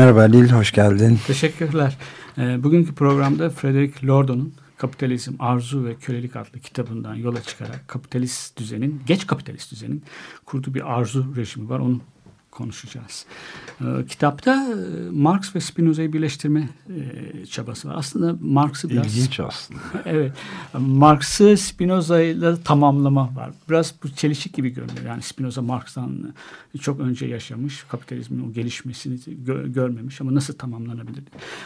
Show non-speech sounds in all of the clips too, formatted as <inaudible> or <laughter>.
Merhaba Lil, hoş geldin. Teşekkürler. Ee, bugünkü programda Frederick Lordon'un Kapitalizm, Arzu ve Kölelik adlı kitabından yola çıkarak kapitalist düzenin, geç kapitalist düzenin kurduğu bir arzu rejimi var. Onu konuşacağız. E, kitapta e, Marx ve Spinoza'yı birleştirme e, çabası var. Aslında Marx'ı biraz... İlginç aslında. <laughs> evet. Marx'ı Spinoza'yla tamamlama var. Biraz bu çelişik gibi görünüyor. Yani Spinoza Marx'tan çok önce yaşamış. Kapitalizmin o gelişmesini gö görmemiş ama nasıl tamamlanabilir?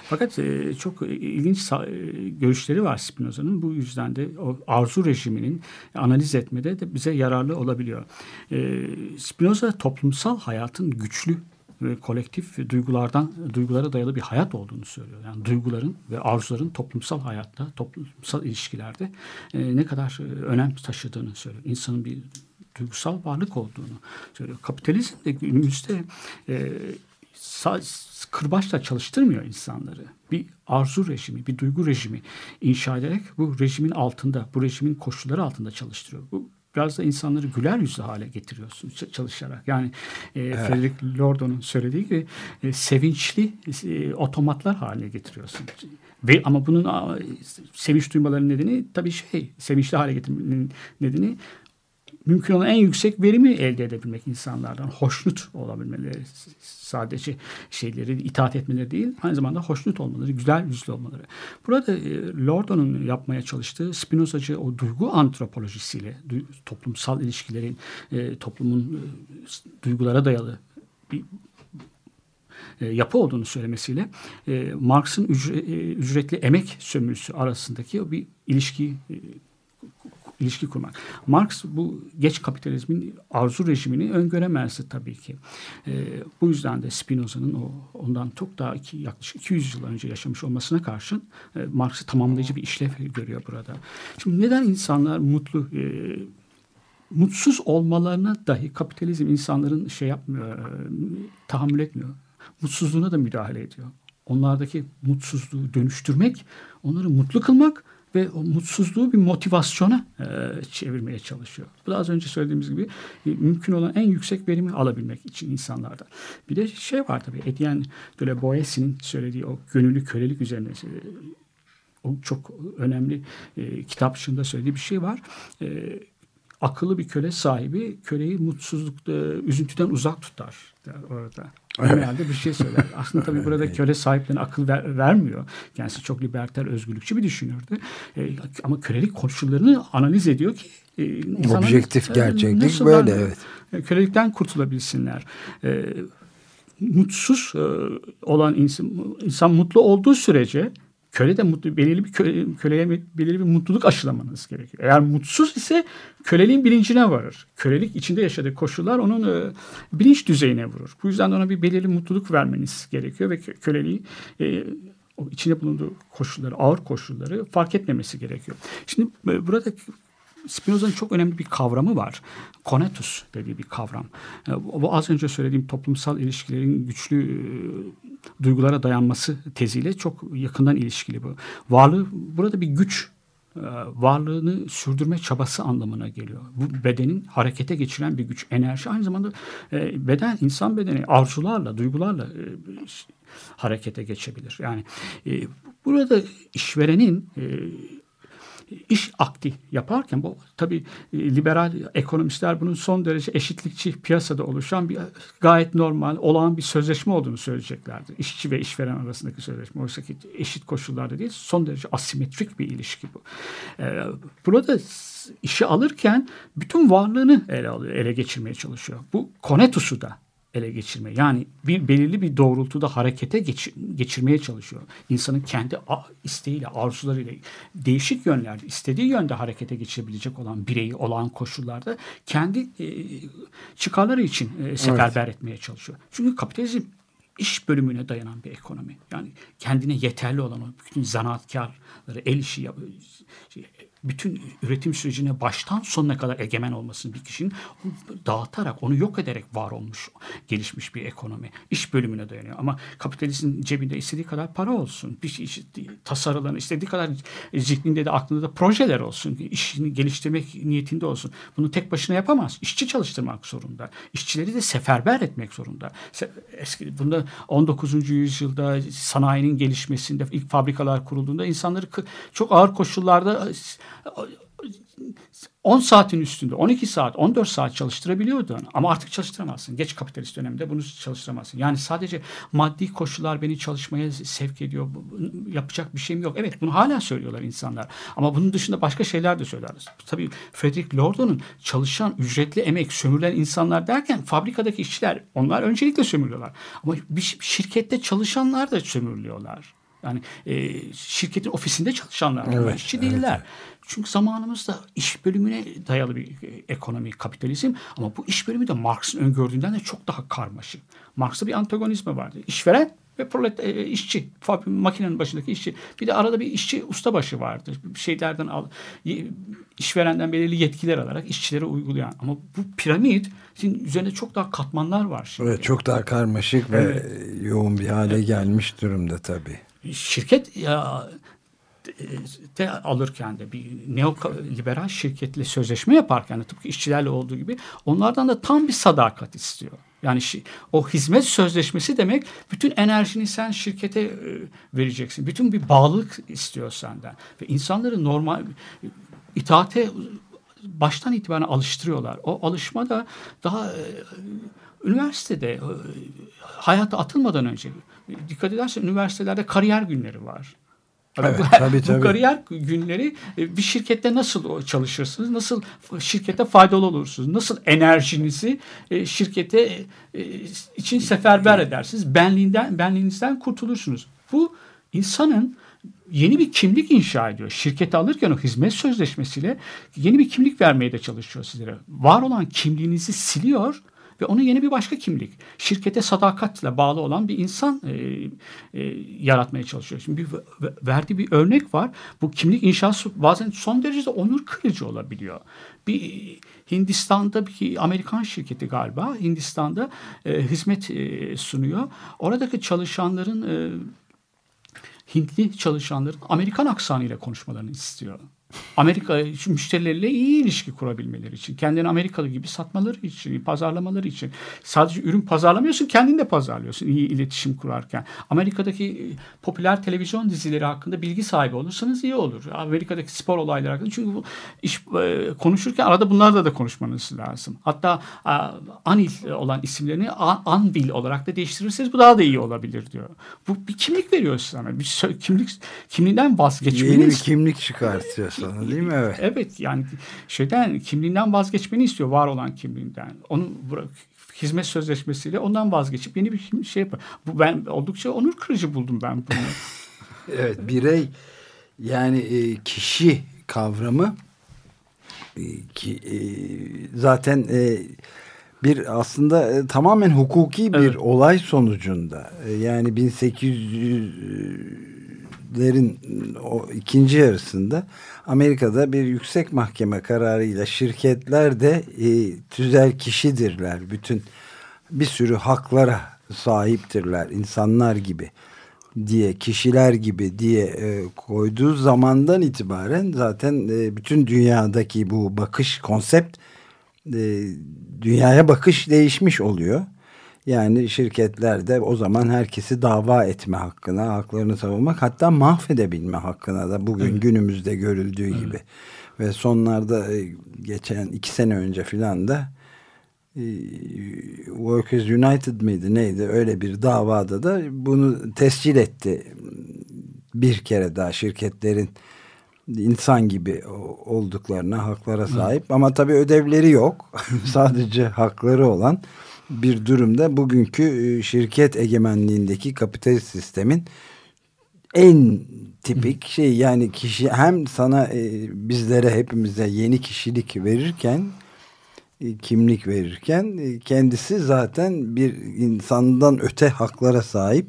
Fakat e, çok ilginç e, görüşleri var Spinoza'nın. Bu yüzden de o arzu rejiminin analiz etmede de bize yararlı olabiliyor. E, Spinoza toplumsal hayatın hayatın güçlü kolektif duygulardan duygulara dayalı bir hayat olduğunu söylüyor. Yani duyguların ve arzuların toplumsal hayatta, toplumsal ilişkilerde e, ne kadar e, önem taşıdığını söylüyor. İnsanın bir duygusal varlık olduğunu söylüyor. Kapitalizm de günümüzde e, kırbaçla çalıştırmıyor insanları. Bir arzu rejimi, bir duygu rejimi inşa ederek bu rejimin altında, bu rejimin koşulları altında çalıştırıyor. Bu biraz da insanları güler yüzlü hale getiriyorsun çalışarak. Yani e, evet. Frederick Lordon'un söylediği gibi e, sevinçli e, otomatlar haline getiriyorsun. Ve ama bunun a, sevinç duymalarının nedeni tabii şey, sevinçli hale getirmenin nedeni mümkün olan en yüksek verimi elde edebilmek insanlardan. Hoşnut olabilmeleri sadece şeyleri itaat etmeleri değil aynı zamanda hoşnut olmaları, güzel yüzlü olmaları. Burada e, Lordon'un yapmaya çalıştığı Spinozacı o duygu antropolojisiyle toplumsal ilişkilerin e, toplumun e, duygulara dayalı bir e, yapı olduğunu söylemesiyle e, Marx'ın ücre, ücretli emek sömürüsü arasındaki bir ilişki e, ilişki kurmak. Marx bu geç kapitalizmin arzu rejimini öngöremezdi tabii ki. E, bu yüzden de Spinoza'nın o ondan çok daha iki, yaklaşık 200 yıl önce yaşamış olmasına karşın e, Marx'ı tamamlayıcı bir işlev görüyor burada. Şimdi neden insanlar mutlu e, mutsuz olmalarına dahi kapitalizm insanların şey yapmıyor, e, tahammül etmiyor. Mutsuzluğuna da müdahale ediyor. Onlardaki mutsuzluğu dönüştürmek, onları mutlu kılmak ve o mutsuzluğu bir motivasyona e, çevirmeye çalışıyor. Bu da az önce söylediğimiz gibi e, mümkün olan en yüksek verimi alabilmek için insanlarda. Bir de şey var tabii Etienne de la söylediği o gönüllü kölelik üzerine e, o çok önemli e, kitapçığında söylediği bir şey var. E, akıllı bir köle sahibi köleyi mutsuzlukta, üzüntüden uzak tutar orada. Genelde bir şey söyler. Aslında tabii burada köle sahiplerine akıl ver, vermiyor. Kendisi çok liberter, özgürlükçü bir düşünürdü. E, ama kölelik koşullarını analiz ediyor ki e, objektif gerçeklik böyle evet. E, kölelikten kurtulabilsinler. E, mutsuz e, olan insan, insan mutlu olduğu sürece köle de mutlu, belirli bir köle, köleye belirli bir mutluluk aşılamanız gerekiyor. Eğer mutsuz ise köleliğin bilincine varır. Kölelik içinde yaşadığı koşullar onun e, bilinç düzeyine vurur. Bu yüzden ona bir belirli mutluluk vermeniz gerekiyor ve köleliği e, o içinde bulunduğu koşulları, ağır koşulları fark etmemesi gerekiyor. Şimdi e, burada Spinoza'nın çok önemli bir kavramı var. Konetus dediği bir kavram. E, bu az önce söylediğim toplumsal ilişkilerin güçlü e, duygulara dayanması teziyle çok yakından ilişkili bu. Varlığı burada bir güç e, varlığını sürdürme çabası anlamına geliyor. Bu bedenin harekete geçiren bir güç, enerji. Aynı zamanda beden, insan bedeni arzularla, duygularla harekete geçebilir. Yani burada işverenin iş akti yaparken bu tabii e, liberal ekonomistler bunun son derece eşitlikçi piyasada oluşan bir gayet normal olağan bir sözleşme olduğunu söyleyeceklerdir. İşçi ve işveren arasındaki sözleşme. Oysa ki eşit koşullarda değil son derece asimetrik bir ilişki bu. Ee, burada işi alırken bütün varlığını ele alıyor, ele geçirmeye çalışıyor. Bu konetusu da ele geçirme. Yani bir belirli bir doğrultuda harekete geç, geçirmeye çalışıyor. İnsanın kendi isteğiyle, arzularıyla değişik yönlerde, istediği yönde harekete geçirebilecek olan bireyi olan koşullarda kendi e, çıkarları için e, seferber evet. etmeye çalışıyor. Çünkü kapitalizm iş bölümüne dayanan bir ekonomi. Yani kendine yeterli olan o bütün zanaatkarları, el işi, şey, bütün üretim sürecine baştan sonuna kadar egemen olmasını bir kişinin dağıtarak, onu yok ederek var olmuş, gelişmiş bir ekonomi. İş bölümüne dayanıyor. Ama kapitalistin cebinde istediği kadar para olsun. Bir şey, tasarılan, istediği kadar zihninde de aklında da projeler olsun. İşini geliştirmek niyetinde olsun. Bunu tek başına yapamaz. İşçi çalıştırmak zorunda. İşçileri de seferber etmek zorunda. Eski, bunda 19. yüzyılda sanayinin gelişmesinde, ilk fabrikalar kurulduğunda insanları çok ağır koşullarda 10 saatin üstünde 12 saat 14 saat çalıştırabiliyordun ama artık çalıştıramazsın. Geç kapitalist dönemde bunu çalıştıramazsın. Yani sadece maddi koşullar beni çalışmaya sevk ediyor. Yapacak bir şeyim yok. Evet bunu hala söylüyorlar insanlar. Ama bunun dışında başka şeyler de söylerler. Tabii Frederick Lordon'un çalışan ücretli emek sömürülen insanlar derken fabrikadaki işçiler onlar öncelikle sömürüyorlar. Ama bir şirkette çalışanlar da sömürülüyorlar. Yani e, şirketin ofisinde çalışanlar evet, işçi değiller. Evet. Çünkü zamanımızda iş bölümüne dayalı bir ekonomi, kapitalizm ama bu iş bölümü de Marx'ın öngördüğünden de çok daha karmaşık. Marx'ta bir antagonizmi vardı. İşveren ve prolet e, işçi, makinenin başındaki işçi. Bir de arada bir işçi ustabaşı vardı. Bir şeylerden al, işverenden belirli yetkiler alarak işçilere uygulayan. Ama bu piramit üzerinde çok daha katmanlar var şimdi. Evet, çok daha karmaşık evet. ve yoğun bir hale evet. gelmiş durumda tabii. Şirket ya de alırken de bir neoliberal şirketle sözleşme yaparken de tıpkı işçilerle olduğu gibi onlardan da tam bir sadakat istiyor. Yani o hizmet sözleşmesi demek bütün enerjini sen şirkete e, vereceksin. Bütün bir bağlılık istiyor senden. Ve insanları normal itaate baştan itibaren alıştırıyorlar. O alışma da daha e, üniversitede e, hayata atılmadan önce dikkat edersen üniversitelerde kariyer günleri var. Evet, tabii, tabii. bu kariyer günleri e, bir şirkette nasıl çalışırsınız? Nasıl şirkete faydalı olursunuz? Nasıl enerjinizi e, şirkete e, için seferber edersiniz? Benliğinden, benliğinizden kurtulursunuz. Bu insanın yeni bir kimlik inşa ediyor. Şirketi alırken o hizmet sözleşmesiyle yeni bir kimlik vermeye de çalışıyor sizlere. Var olan kimliğinizi siliyor ve onu yeni bir başka kimlik, şirkete sadakatle bağlı olan bir insan e, e, yaratmaya çalışıyor. Şimdi bir verdiği bir örnek var. Bu kimlik inşası bazen son derece onur kırıcı olabiliyor. Bir Hindistan'da bir Amerikan şirketi galiba Hindistan'da e, hizmet e, sunuyor. Oradaki çalışanların e, Hintli çalışanların Amerikan aksanıyla konuşmalarını istiyor. Amerika müşterileriyle iyi ilişki kurabilmeleri için, kendini Amerikalı gibi satmaları için, pazarlamaları için. Sadece ürün pazarlamıyorsun, kendin de pazarlıyorsun iyi iletişim kurarken. Amerika'daki e, popüler televizyon dizileri hakkında bilgi sahibi olursanız iyi olur. Amerika'daki spor olayları hakkında. Çünkü bu iş e, konuşurken arada bunlarla da konuşmanız lazım. Hatta Anil olan isimlerini Anvil olarak da değiştirirseniz bu daha da iyi olabilir diyor. Bu bir kimlik veriyor sana. Bir kimlik kimliğinden vazgeçmeniz. Yeni bir kimlik çıkartıyorsun sana değil mi? Evet. Evet yani şeyden kimliğinden vazgeçmeni istiyor var olan kimliğinden. Onu bırak hizmet sözleşmesiyle ondan vazgeçip yeni bir şey yapar. Bu ben oldukça onur kırıcı buldum ben bunu. <laughs> evet birey yani e, kişi kavramı e, ki e, zaten bir aslında tamamen hukuki bir evet. olay sonucunda yani 1800'lerin o ikinci yarısında Amerika'da bir yüksek mahkeme kararıyla şirketler de e, tüzel kişidirler. Bütün bir sürü haklara sahiptirler insanlar gibi diye kişiler gibi diye e, koyduğu zamandan itibaren zaten e, bütün dünyadaki bu bakış konsept e, dünyaya bakış değişmiş oluyor. Yani şirketler de o zaman herkesi dava etme hakkına, haklarını savunmak hatta mahvedebilme hakkına da bugün evet. günümüzde görüldüğü evet. gibi. Ve sonlarda e, geçen iki sene önce filan da e, Workers United miydi neydi öyle bir davada da bunu tescil etti. Bir kere daha şirketlerin insan gibi olduklarına, haklara sahip evet. ama tabii ödevleri yok. <laughs> Sadece hakları olan bir durumda bugünkü e, şirket egemenliğindeki kapitalist sistemin en tipik şey yani kişi hem sana e, bizlere hepimize yeni kişilik verirken e, kimlik verirken kendisi zaten bir insandan öte haklara sahip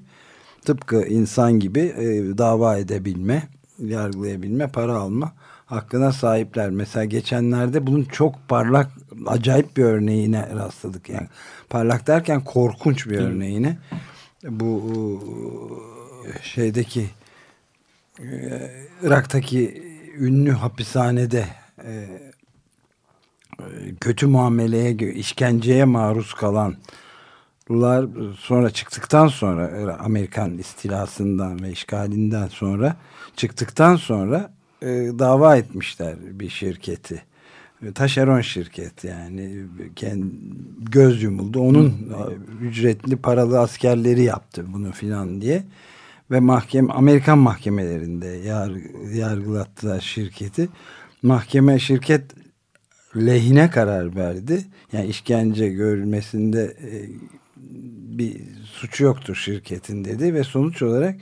tıpkı insan gibi dava edebilme, yargılayabilme, para alma hakkına sahipler. Mesela geçenlerde bunun çok parlak, acayip bir örneğine rastladık. Yani parlak derken korkunç bir örneğine. Bu şeydeki Irak'taki ünlü hapishanede kötü muameleye, işkenceye maruz kalanlar sonra çıktıktan sonra Amerikan istilasından ve işgalinden sonra çıktıktan sonra e, dava etmişler bir şirketi. Taşeron şirket yani kendi, göz yumuldu. Onun ücretli paralı askerleri yaptı bunu filan diye. Ve mahkeme Amerikan mahkemelerinde yar, yargılattılar şirketi. Mahkeme şirket lehine karar verdi. Yani işkence görülmesinde e, bir suçu yoktur şirketin dedi ve sonuç olarak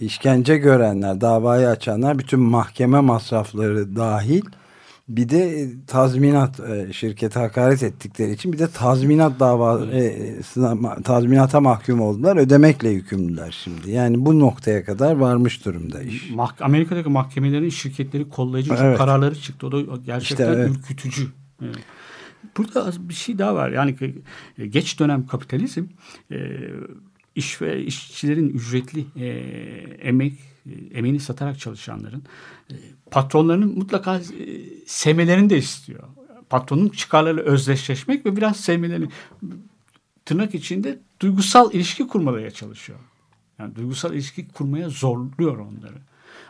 işkence görenler, davayı açanlar bütün mahkeme masrafları dahil bir de tazminat e, şirkete hakaret ettikleri için bir de tazminat dava e, tazminata mahkum oldular. Ödemekle yükümlüler şimdi. Yani bu noktaya kadar varmış durumda iş. Amerika'daki mahkemelerin şirketleri kollayıcı evet. kararları çıktı. O da gerçekten işte, evet. ürkütücü. Evet. Burada bir şey daha var. Yani geç dönem kapitalizm e, iş ve işçilerin ücretli e, emek e, emeğini satarak çalışanların e, patronlarının mutlaka e, sevmelerini de istiyor. Patronun çıkarlarıyla özdeşleşmek ve biraz sevmelerini tırnak içinde duygusal ilişki kurmaya çalışıyor. Yani duygusal ilişki kurmaya zorluyor onları.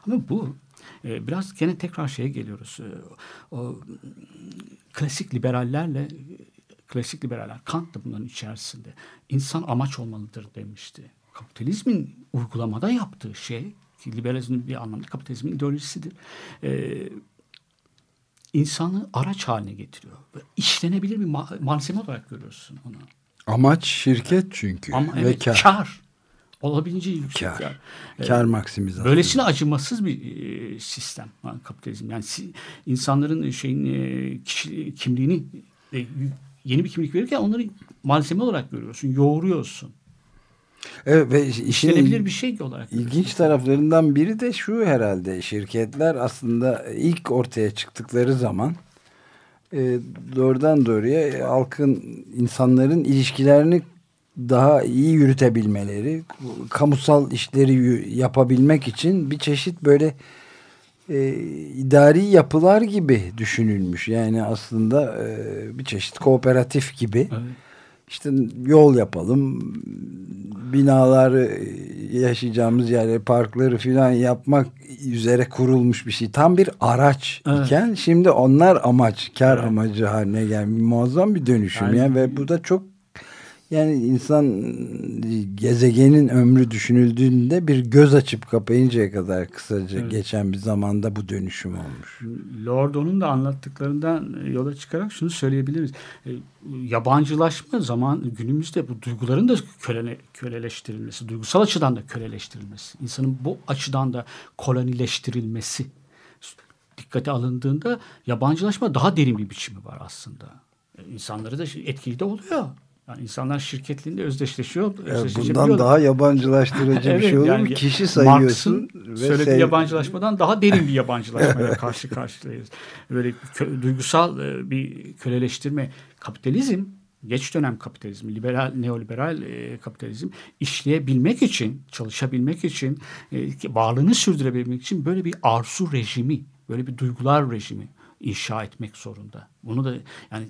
Ama bu biraz gene tekrar şeye geliyoruz. O klasik liberallerle klasik liberaller Kant da bunların içerisinde insan amaç olmalıdır demişti. Kapitalizmin uygulamada yaptığı şey ki liberalizmin bir anlamda kapitalizmin ideolojisidir. Ee, insanı araç haline getiriyor. İşlenebilir bir ma malzeme olarak görüyorsun onu. Amaç şirket çünkü. Ama, evet, ve kar. kar. Olabildiğince yüksek kar. kar. Ee, kar maksimizasyonu. Böylesine acımasız bir e, sistem yani kapitalizm. Yani si, insanların şeyin e, kişi, kimliğini e, yeni bir kimlik verirken onları malzeme olarak görüyorsun, yoğuruyorsun. Evet ve işin bir şey olarak. İlginç taraflarından biri de şu herhalde şirketler aslında ilk ortaya çıktıkları zaman e, doğrudan doğruya halkın insanların ilişkilerini daha iyi yürütebilmeleri, kamusal işleri yapabilmek için bir çeşit böyle e, idari yapılar gibi düşünülmüş. Yani aslında e, bir çeşit kooperatif gibi. Evet. İşte yol yapalım, binaları yaşayacağımız yerleri, parkları filan yapmak üzere kurulmuş bir şey. Tam bir araç evet. iken şimdi onlar amaç, kar evet. amacı haline gelmiş. Muazzam bir dönüşüm yani, yani ve bu da çok yani insan gezegenin ömrü düşünüldüğünde bir göz açıp kapayıncaya kadar kısaca evet. geçen bir zamanda bu dönüşüm olmuş. Lordo'nun da anlattıklarından yola çıkarak şunu söyleyebiliriz. E, yabancılaşma zaman günümüzde bu duyguların da köle, köleleştirilmesi, duygusal açıdan da köleleştirilmesi, insanın bu açıdan da kolonileştirilmesi dikkate alındığında yabancılaşma daha derin bir biçimi var aslında. E, insanları da etkili de oluyor. Yani insanlar şirketliğinde özdeşleşiyor. Evet, bundan daha yabancılaştırıcı <laughs> evet, bir şey olur mu? Yani Kişi sayıyorsun. ve söylediği sev... yabancılaşmadan daha derin bir yabancılaşmaya <laughs> karşı karşıyayız. Böyle duygusal e, bir köleleştirme. Kapitalizm geç dönem kapitalizm, liberal, neoliberal e, kapitalizm işleyebilmek için, çalışabilmek için, e, varlığını sürdürebilmek için böyle bir arzu rejimi, böyle bir duygular rejimi inşa etmek zorunda. Bunu da yani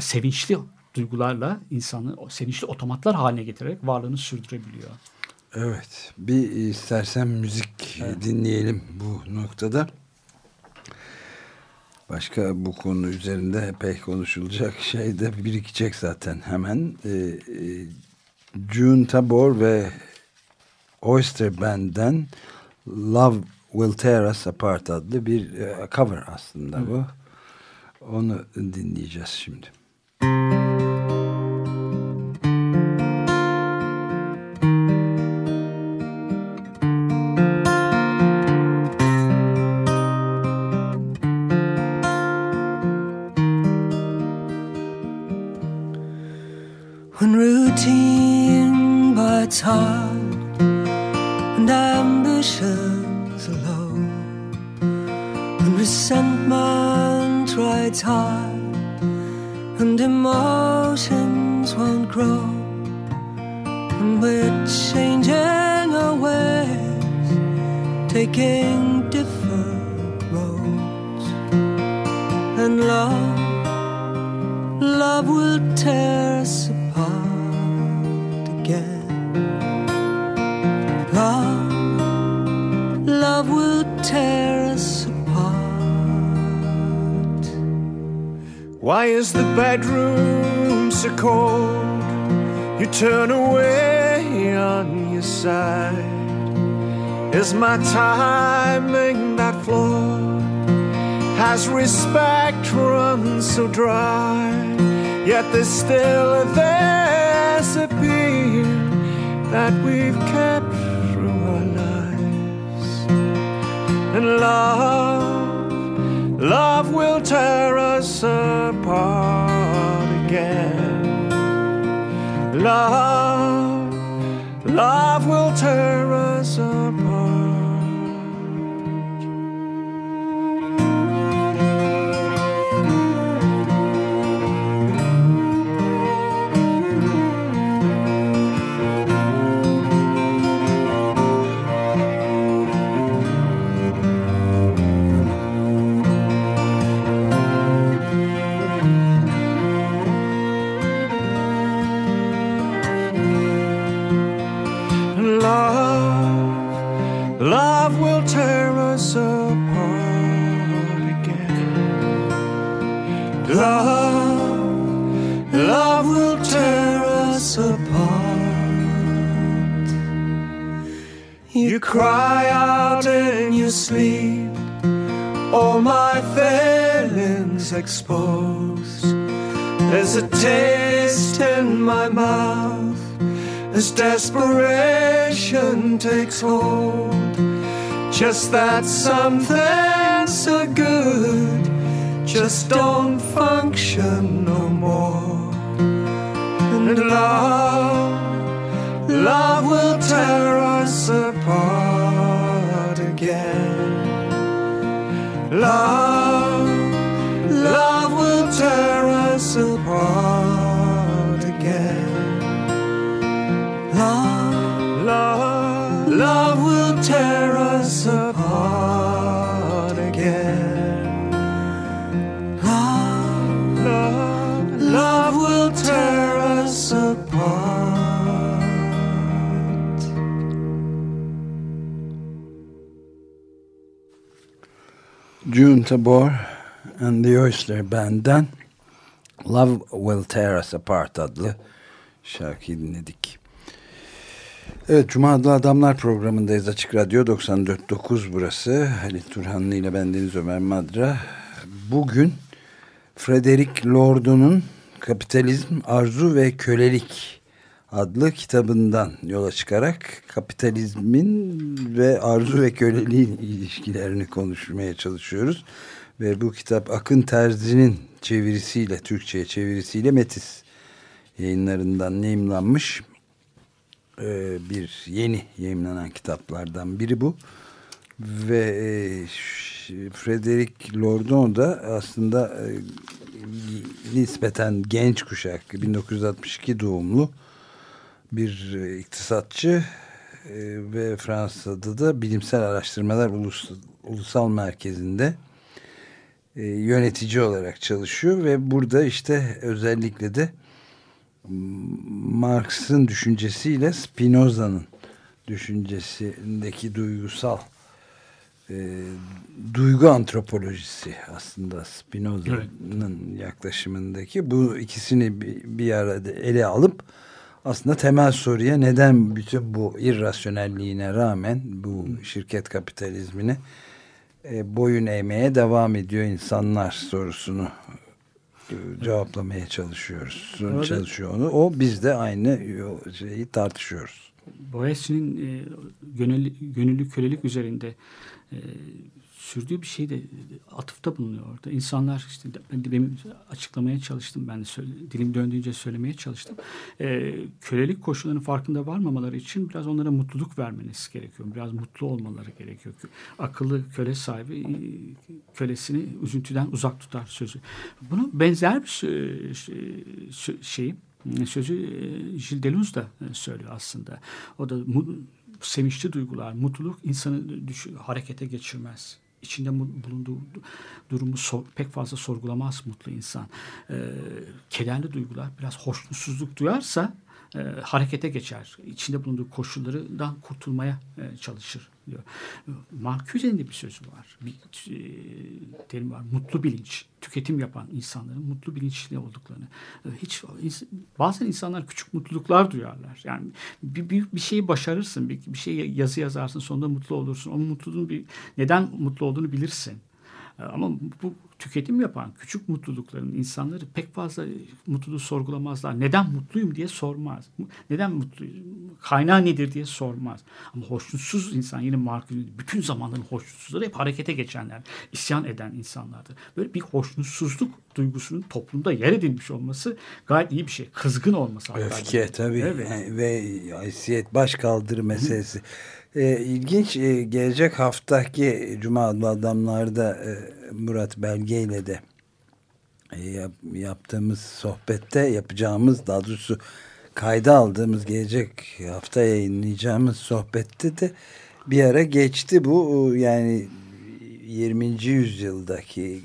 sevinçli duygularla insanı sevinçli otomatlar haline getirerek varlığını sürdürebiliyor. Evet. Bir istersen müzik evet. dinleyelim bu noktada. Başka bu konu üzerinde epey konuşulacak <laughs> şey de birikecek zaten hemen. Ee, e, June Tabor ve Oyster Band'den Love Will Tear Us Apart adlı bir e, cover aslında bu. Onu dinleyeceğiz şimdi. Just that something Tabor and the Oyster Band'den Love Will Tear Us Apart adlı şarkıyı dinledik. Evet Cuma Adlı Adamlar programındayız Açık Radyo 94.9 burası. Halit Turhanlı ile bendeniz Ömer Madra. Bugün Frederick Lord'un Kapitalizm, Arzu ve Kölelik adlı kitabından yola çıkarak kapitalizmin ve arzu ve köleliğin ilişkilerini konuşmaya çalışıyoruz. Ve bu kitap Akın Terzi'nin çevirisiyle, Türkçe'ye çevirisiyle Metis yayınlarından yayımlanmış ee, bir yeni yayınlanan kitaplardan biri bu. Ve e, Frederick Lordon da aslında e, nispeten genç kuşak 1962 doğumlu bir e, iktisatçı e, ve Fransa'da da Bilimsel Araştırmalar Ulus, Ulusal Merkezi'nde e, yönetici olarak çalışıyor ve burada işte özellikle de Marx'ın düşüncesiyle Spinoza'nın düşüncesindeki duygusal e, duygu antropolojisi aslında Spinoza'nın yaklaşımındaki bu ikisini bir, bir arada ele alıp aslında temel soruya neden bütün bu irrasyonelliğine rağmen bu şirket kapitalizmine e, boyun eğmeye devam ediyor insanlar sorusunu e, cevaplamaya çalışıyoruz. Orada- Çalışıyor onu. O biz de aynı şeyi tartışıyoruz. Boğaziçi'nin e, gönüllü, gönüllü kölelik üzerinde e, sürdüğü bir şey de atıfta bulunuyor orada. İnsanlar işte ben demin açıklamaya çalıştım ben de söyle, dilim döndüğünce söylemeye çalıştım. E, kölelik koşullarının farkında varmamaları için biraz onlara mutluluk vermeniz gerekiyor. Biraz mutlu olmaları gerekiyor. Akıllı köle sahibi e, kölesini üzüntüden uzak tutar sözü. Bunu benzer bir şey sözü Gilles Deleuze da söylüyor aslında. O da sevinçli duygular, mutluluk insanı düş- harekete geçirmez. İçinde bulunduğu durumu sor, pek fazla sorgulamaz mutlu insan. E, kederli duygular biraz hoşnutsuzluk duyarsa e, harekete geçer. İçinde bulunduğu koşullardan kurtulmaya e, çalışır diyor. Marcuse'nin de bir sözü var. Bir e, terim var. Mutlu bilinç. Tüketim yapan insanların mutlu bilinçli olduklarını. E, hiç bazen insanlar küçük mutluluklar duyarlar. Yani bir, bir, bir şeyi başarırsın, bir, bir şey yazı yazarsın, sonunda mutlu olursun. O mutluluğun bir neden mutlu olduğunu bilirsin. Ama bu tüketim yapan küçük mutlulukların insanları pek fazla mutluluğu sorgulamazlar. Neden mutluyum diye sormaz. Neden mutluyum? Kaynağı nedir diye sormaz. Ama hoşnutsuz insan yine Mark'ın bütün zamanların hoşnutsuzları hep harekete geçenler, isyan eden insanlardır. Böyle bir hoşnutsuzluk duygusunun toplumda yer edilmiş olması gayet iyi bir şey. Kızgın olması. Öfke tabii. Evet. Yani, ve haysiyet baş kaldırı meselesi. Hı. E, ilginç e, gelecek haftaki Cuma adlı adamlarda e, Murat Belge ile de e, yap, yaptığımız sohbette yapacağımız daha doğrusu kayda aldığımız gelecek hafta yayınlayacağımız sohbette de bir ara geçti bu yani 20. yüzyıldaki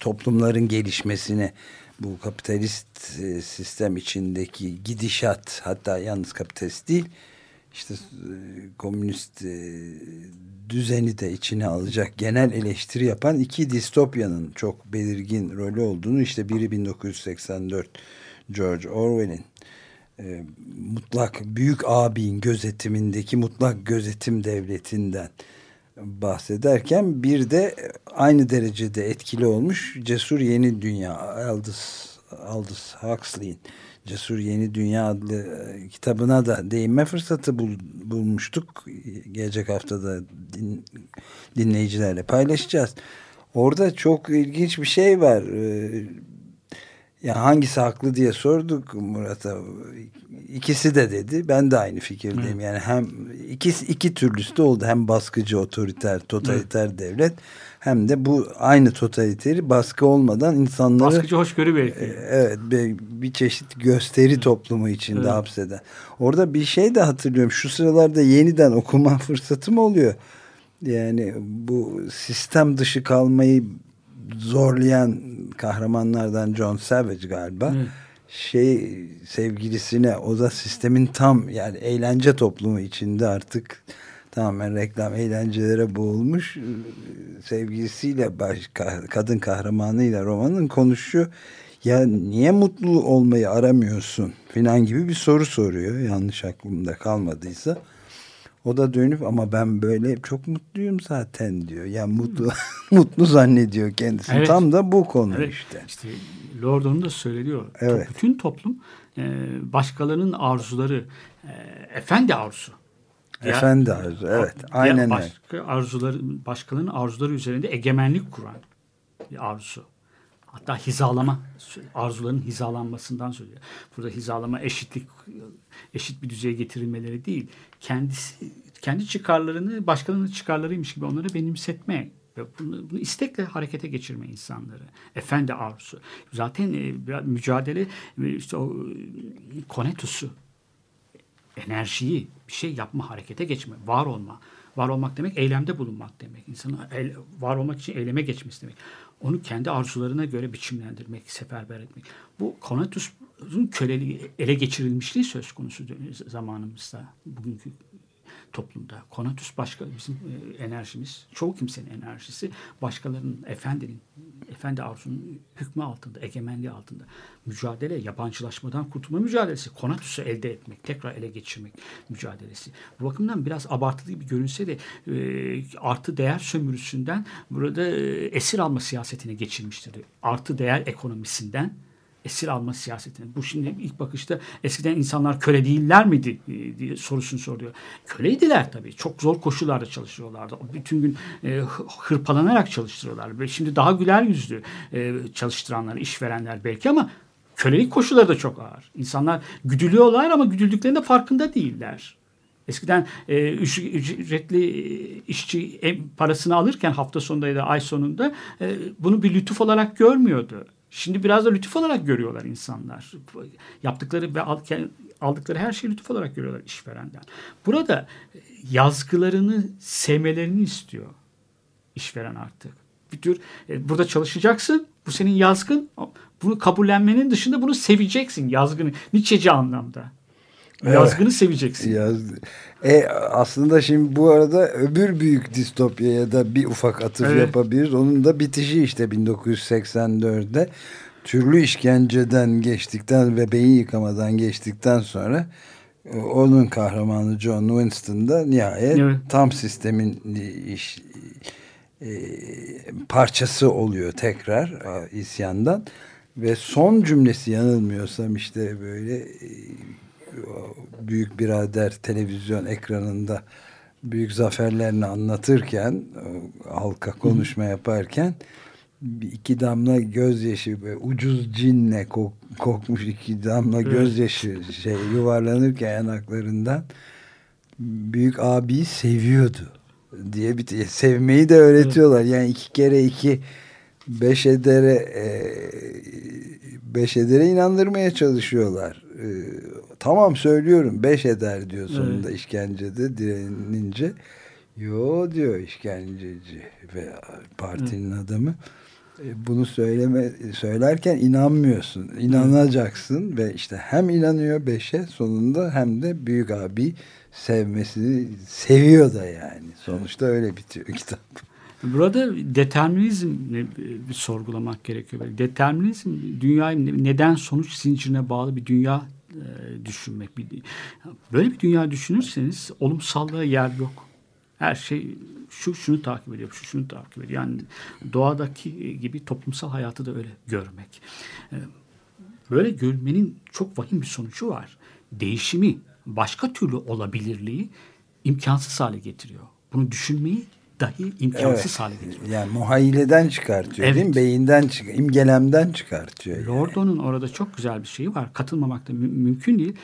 toplumların gelişmesine bu kapitalist e, sistem içindeki gidişat hatta yalnız kapitalist değil işte e, komünist e, düzeni de içine alacak genel eleştiri yapan iki distopyanın çok belirgin rolü olduğunu işte biri 1984 George Orwell'in e, mutlak büyük abin gözetimindeki mutlak gözetim devletinden bahsederken bir de aynı derecede etkili olmuş Cesur Yeni Dünya Aldous, Aldous Huxley'in Cesur Yeni Dünya adlı e, kitabına da değinme fırsatı bul, bulmuştuk. Gelecek haftada din, dinleyicilerle paylaşacağız. Orada çok ilginç bir şey var. Ee, ya hangisi haklı diye sorduk Murat'a. İkisi de dedi. Ben de aynı fikirdeyim. Hı. Yani hem ikisi iki türlüsü de oldu. Hem baskıcı, otoriter, totaliter Hı. devlet hem de bu aynı totaliteri baskı olmadan insanları baskıcı hoşgörü belki. E, evet bir, bir çeşit gösteri toplumu içinde evet. hapseden. Orada bir şey de hatırlıyorum. Şu sıralarda yeniden okuma <laughs> fırsatım oluyor. Yani bu sistem dışı kalmayı zorlayan kahramanlardan John Savage galiba. Evet. Şey sevgilisine o da sistemin tam yani eğlence toplumu içinde artık tamamen reklam eğlencelere boğulmuş sevgilisiyle baş, kadın kahramanıyla romanın konuşuyor. Ya niye mutlu olmayı aramıyorsun filan gibi bir soru soruyor. Yanlış aklımda kalmadıysa. O da dönüp ama ben böyle çok mutluyum zaten diyor. Yani mutlu hmm. <laughs> mutlu zannediyor kendisini. Evet. Tam da bu konu evet. işte. İşte Lord'un da söylüyor. Evet. Bütün toplum e, başkalarının arzuları e, efendi arzusu. Efendi arzu evet aynen başka arzuları başkalarının arzuları üzerinde egemenlik kuran bir arzu. Hatta hizalama arzuların hizalanmasından söylüyor. Burada hizalama eşitlik eşit bir düzeye getirilmeleri değil. Kendisi kendi çıkarlarını başkalarının çıkarlarıymış gibi onları benimsetme ve bunu, bunu istekle harekete geçirme insanları. Efendi arzusu. Zaten e, mücadele işte o e, konetusu enerjiyi bir şey yapma, harekete geçme, var olma. Var olmak demek eylemde bulunmak demek. İnsanın el, var olmak için eyleme geçmesi demek. Onu kendi arzularına göre biçimlendirmek, seferber etmek. Bu Konatus'un köleliği, ele geçirilmişliği söz konusu zamanımızda. Bugünkü toplumda. Konatus başka bizim e, enerjimiz, çoğu kimsenin enerjisi başkalarının, efendinin, efendi arzunun hükmü altında, egemenliği altında. Mücadele, yabancılaşmadan kurtulma mücadelesi. Konatus'u elde etmek, tekrar ele geçirmek mücadelesi. Bu bakımdan biraz abartılı bir görünse de e, artı değer sömürüsünden burada e, esir alma siyasetine geçilmiştir. Artı değer ekonomisinden esir alma siyasetini. Bu şimdi ilk bakışta eskiden insanlar köle değiller miydi e, diye sorusunu soruyor. Köleydiler tabii. Çok zor koşullarda çalışıyorlardı. Bütün gün e, hırpalanarak çalıştırıyorlar. Şimdi daha güler yüzlü e, çalıştıranlar, işverenler belki ama kölelik koşulları da çok ağır. İnsanlar güdülüyorlar ama güdüldüklerinde farkında değiller. Eskiden e, ücretli e, işçi parasını alırken hafta sonunda ya da ay sonunda e, bunu bir lütuf olarak görmüyordu. Şimdi biraz da lütuf olarak görüyorlar insanlar. Yaptıkları ve aldıkları her şeyi lütuf olarak görüyorlar işverenden. Burada e, yazgılarını sevmelerini istiyor işveren artık. Bir tür e, burada çalışacaksın. Bu senin yazgın. Bunu kabullenmenin dışında bunu seveceksin yazgını. Nietzscheci anlamda. Yazgını seveceksin. Yaz... E, aslında şimdi bu arada öbür büyük distopyaya da bir ufak atıf evet. yapabiliriz. Onun da bitişi işte 1984'de türlü işkenceden geçtikten ve beyin yıkamadan geçtikten sonra e, onun kahramanı John Winston da nihayet evet. tam sistemin iş, e, parçası oluyor tekrar isyandan ve son cümlesi yanılmıyorsam işte böyle e, büyük birader televizyon ekranında büyük zaferlerini anlatırken halka konuşma yaparken iki damla gözyaşı ve ucuz cinle kok, kokmuş iki damla gözyaşı şey yuvarlanırken yanaklarından büyük abiyi seviyordu diye bir sevmeyi de öğretiyorlar. Yani iki kere iki beş edere e, beş edere inandırmaya çalışıyorlar. E, tamam söylüyorum beş eder diyor sonunda evet. işkencede direnince. Yo diyor işkenceci ve partinin evet. adamı. E, bunu söyleme söylerken inanmıyorsun. İnanacaksın evet. ve işte hem inanıyor beşe sonunda hem de büyük abi sevmesini seviyor da yani. Sonuçta öyle bitiyor kitap. Burada determinizm bir sorgulamak gerekiyor. Determinizm dünyayı neden sonuç zincirine bağlı bir dünya e, düşünmek. Böyle bir dünya düşünürseniz olumsallığa yer yok. Her şey şu şunu takip ediyor, şu şunu takip ediyor. Yani doğadaki gibi toplumsal hayatı da öyle görmek. E, böyle görmenin çok vahim bir sonucu var. Değişimi, başka türlü olabilirliği imkansız hale getiriyor. Bunu düşünmeyi dahi imkansız evet. hale getiriyor. Yani muhayyileden çıkartıyor evet. değil mi? Beyinden, çık imgelemden çıkartıyor. Yani. Lordo'nun orada çok güzel bir şeyi var. Katılmamak da mü mümkün değil.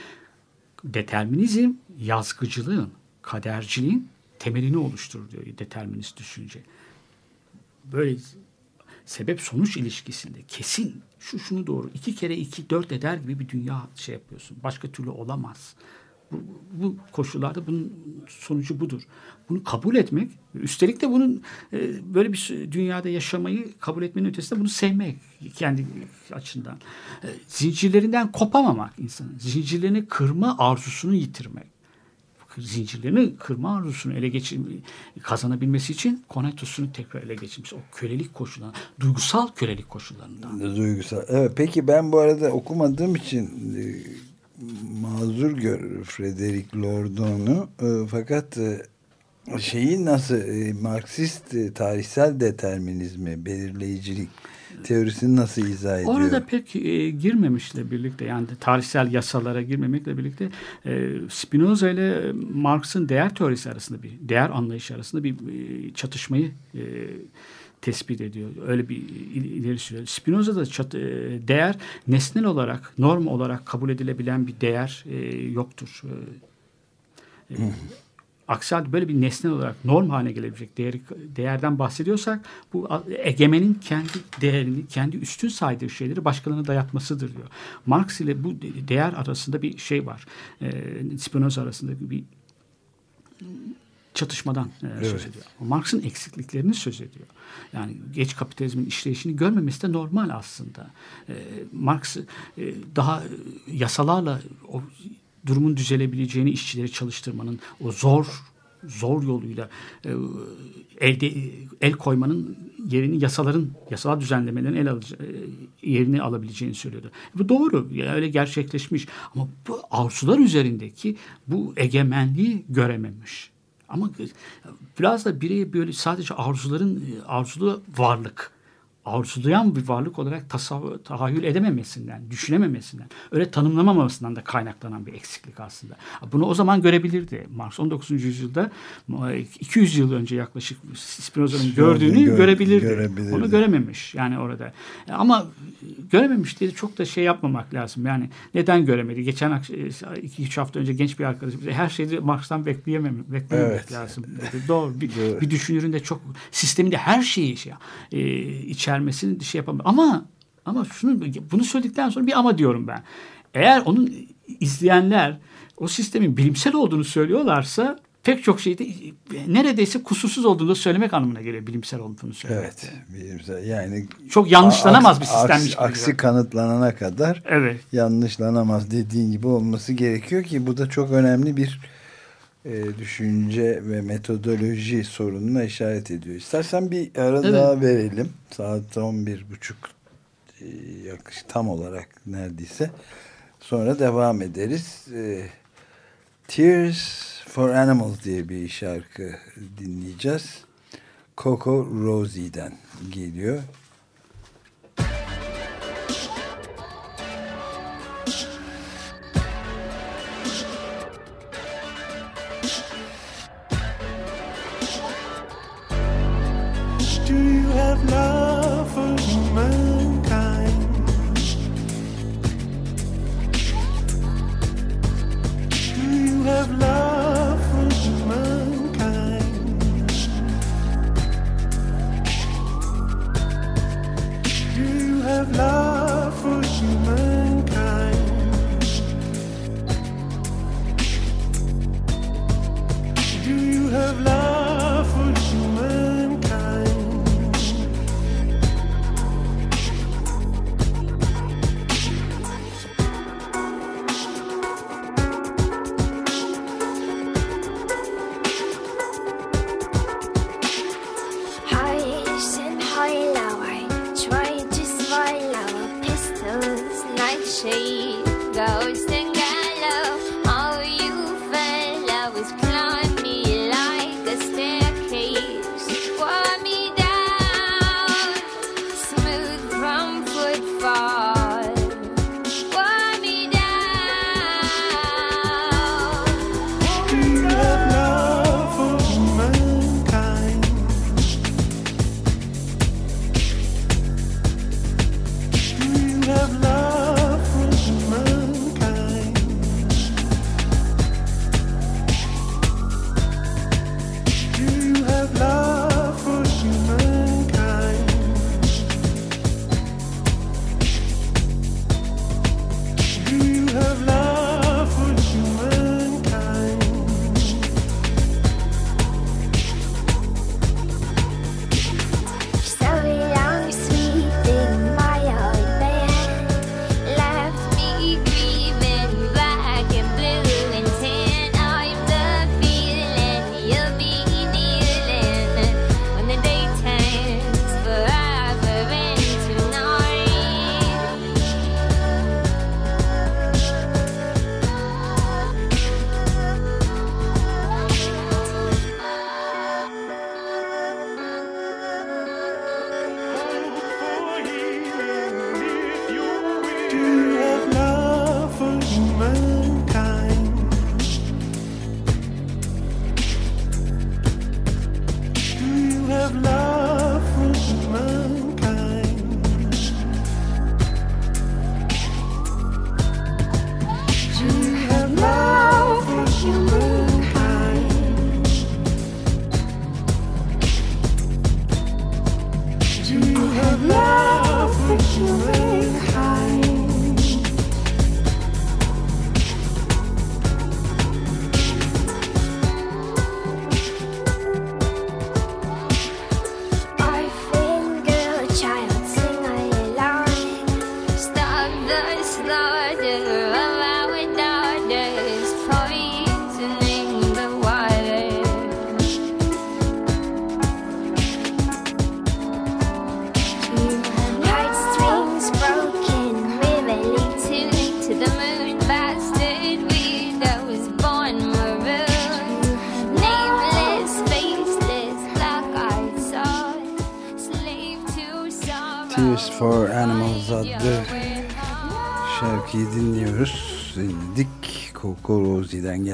Determinizm yazgıcılığın, kaderciliğin temelini oluşturur diyor determinist düşünce. Böyle sebep sonuç ilişkisinde kesin şu şunu doğru iki kere iki dört eder gibi bir dünya şey yapıyorsun. Başka türlü olamaz. Bu, koşullarda bunun sonucu budur. Bunu kabul etmek, üstelik de bunun e, böyle bir dünyada yaşamayı kabul etmenin ötesinde bunu sevmek kendi açından. E, zincirlerinden kopamamak insanın. Zincirlerini kırma arzusunu yitirmek. Zincirlerini kırma arzusunu ele geçirme, kazanabilmesi için Konatus'unu tekrar ele geçirmiş. O kölelik koşullarından, duygusal kölelik koşullarından. Duygusal. Evet, peki ben bu arada okumadığım için e, mazur görür Frederick Lordon'u. E, fakat e, şeyi nasıl e, Marksist tarihsel determinizmi, belirleyicilik teorisini nasıl izah ediyor? Orada pek e, girmemişle birlikte yani tarihsel yasalara girmemekle birlikte e, Spinoza ile Marx'ın değer teorisi arasında bir değer anlayışı arasında bir e, çatışmayı e, tespit ediyor. Öyle bir ileri sürüyor. Spinoza'da çat, e, değer nesnel olarak, norm olarak kabul edilebilen bir değer e, yoktur. E, e, aksi halde böyle bir nesnel olarak norm haline gelebilecek değeri, değerden bahsediyorsak bu egemenin kendi değerini, kendi üstün saydığı şeyleri başkalarına dayatmasıdır diyor. Marx ile bu değer arasında bir şey var. E, Spinoza arasında bir çatışmadan e, evet. söz ediyor. Marx'ın eksikliklerini söz ediyor. Yani geç kapitalizmin işleyişini görmemesi de normal aslında. E, Marx e, daha yasalarla o durumun düzelebileceğini işçileri çalıştırmanın o zor zor yoluyla e, elde el koymanın yerini yasaların yasal düzenlemelerin el alıcı, e, yerini alabileceğini söylüyordu. Bu doğru. Yani öyle gerçekleşmiş. Ama bu arzular üzerindeki bu egemenliği görememiş. Ama biraz da bireye böyle sadece arzuların arzulu varlık arzulayan bir varlık olarak tasavvur, tahayyül edememesinden, düşünememesinden, öyle tanımlamamasından da kaynaklanan bir eksiklik aslında. Bunu o zaman görebilirdi. Marx 19. yüzyılda 200 yıl önce yaklaşık Spinoza'nın gördüğünü gör, görebilirdi. görebilirdi. Onu görememiş yani orada. Ama görememiş diye çok da şey yapmamak lazım. Yani neden göremedi? Geçen 2-3 hafta önce genç bir arkadaşım her şeyi Marx'tan bekleyemem, beklememek evet. lazım. Doğru. Bir, bir düşünürün de çok sisteminde her şeyi şey, e, içermesini şey yapamıyor. Ama ama şunu bunu söyledikten sonra bir ama diyorum ben. Eğer onun izleyenler o sistemin bilimsel olduğunu söylüyorlarsa pek çok şeyde neredeyse kusursuz olduğunu söylemek anlamına geliyor bilimsel olduğunu söylemek. Evet, bilimsel yani çok yanlışlanamaz bir sistemmiş. Aksi, aksi kanıtlanana kadar evet. yanlışlanamaz dediğin gibi olması gerekiyor ki bu da çok önemli bir e, düşünce ve metodoloji sorununa işaret ediyor. İstersen bir ara evet. daha verelim. Saat 11 buçuk e, yaklaşık tam olarak neredeyse. Sonra devam ederiz. E, Tears for Animals diye bir şarkı dinleyeceğiz. Coco Rosie'den geliyor.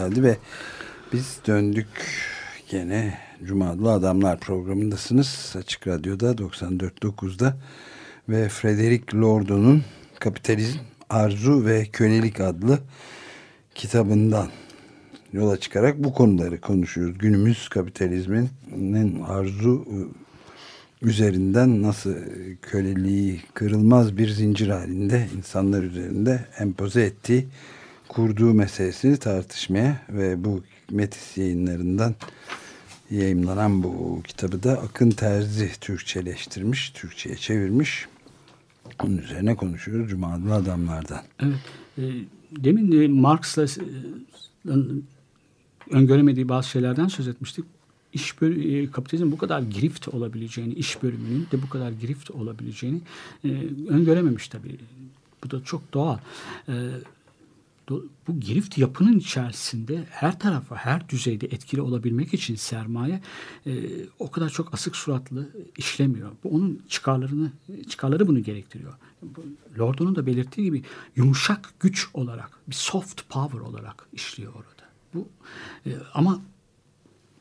Geldi ve biz döndük gene Cuma Adamlar programındasınız. Açık Radyo'da 94.9'da ve Frederick Lordo'nun Kapitalizm, Arzu ve Kölelik adlı kitabından yola çıkarak bu konuları konuşuyoruz. Günümüz kapitalizminin arzu üzerinden nasıl köleliği kırılmaz bir zincir halinde insanlar üzerinde empoze ettiği kurduğu meselesini tartışmaya ve bu Metis yayınlarından yayınlanan bu kitabı da Akın Terzi Türkçeleştirmiş, Türkçe'ye çevirmiş. Onun üzerine konuşuyoruz Cuma adamlardan. Evet. E, demin Marx'la e, öngöremediği bazı şeylerden söz etmiştik iş bölü, e, kapitalizm bu kadar girift olabileceğini, iş bölümünün de bu kadar girift olabileceğini e, öngörememiş tabii. Bu da çok doğal. E, bu girift yapının içerisinde her tarafa, her düzeyde etkili olabilmek için sermaye e, o kadar çok asık suratlı işlemiyor. Bu onun çıkarlarını, çıkarları bunu gerektiriyor. Lord'un da belirttiği gibi yumuşak güç olarak, bir soft power olarak işliyor orada. Bu e, ama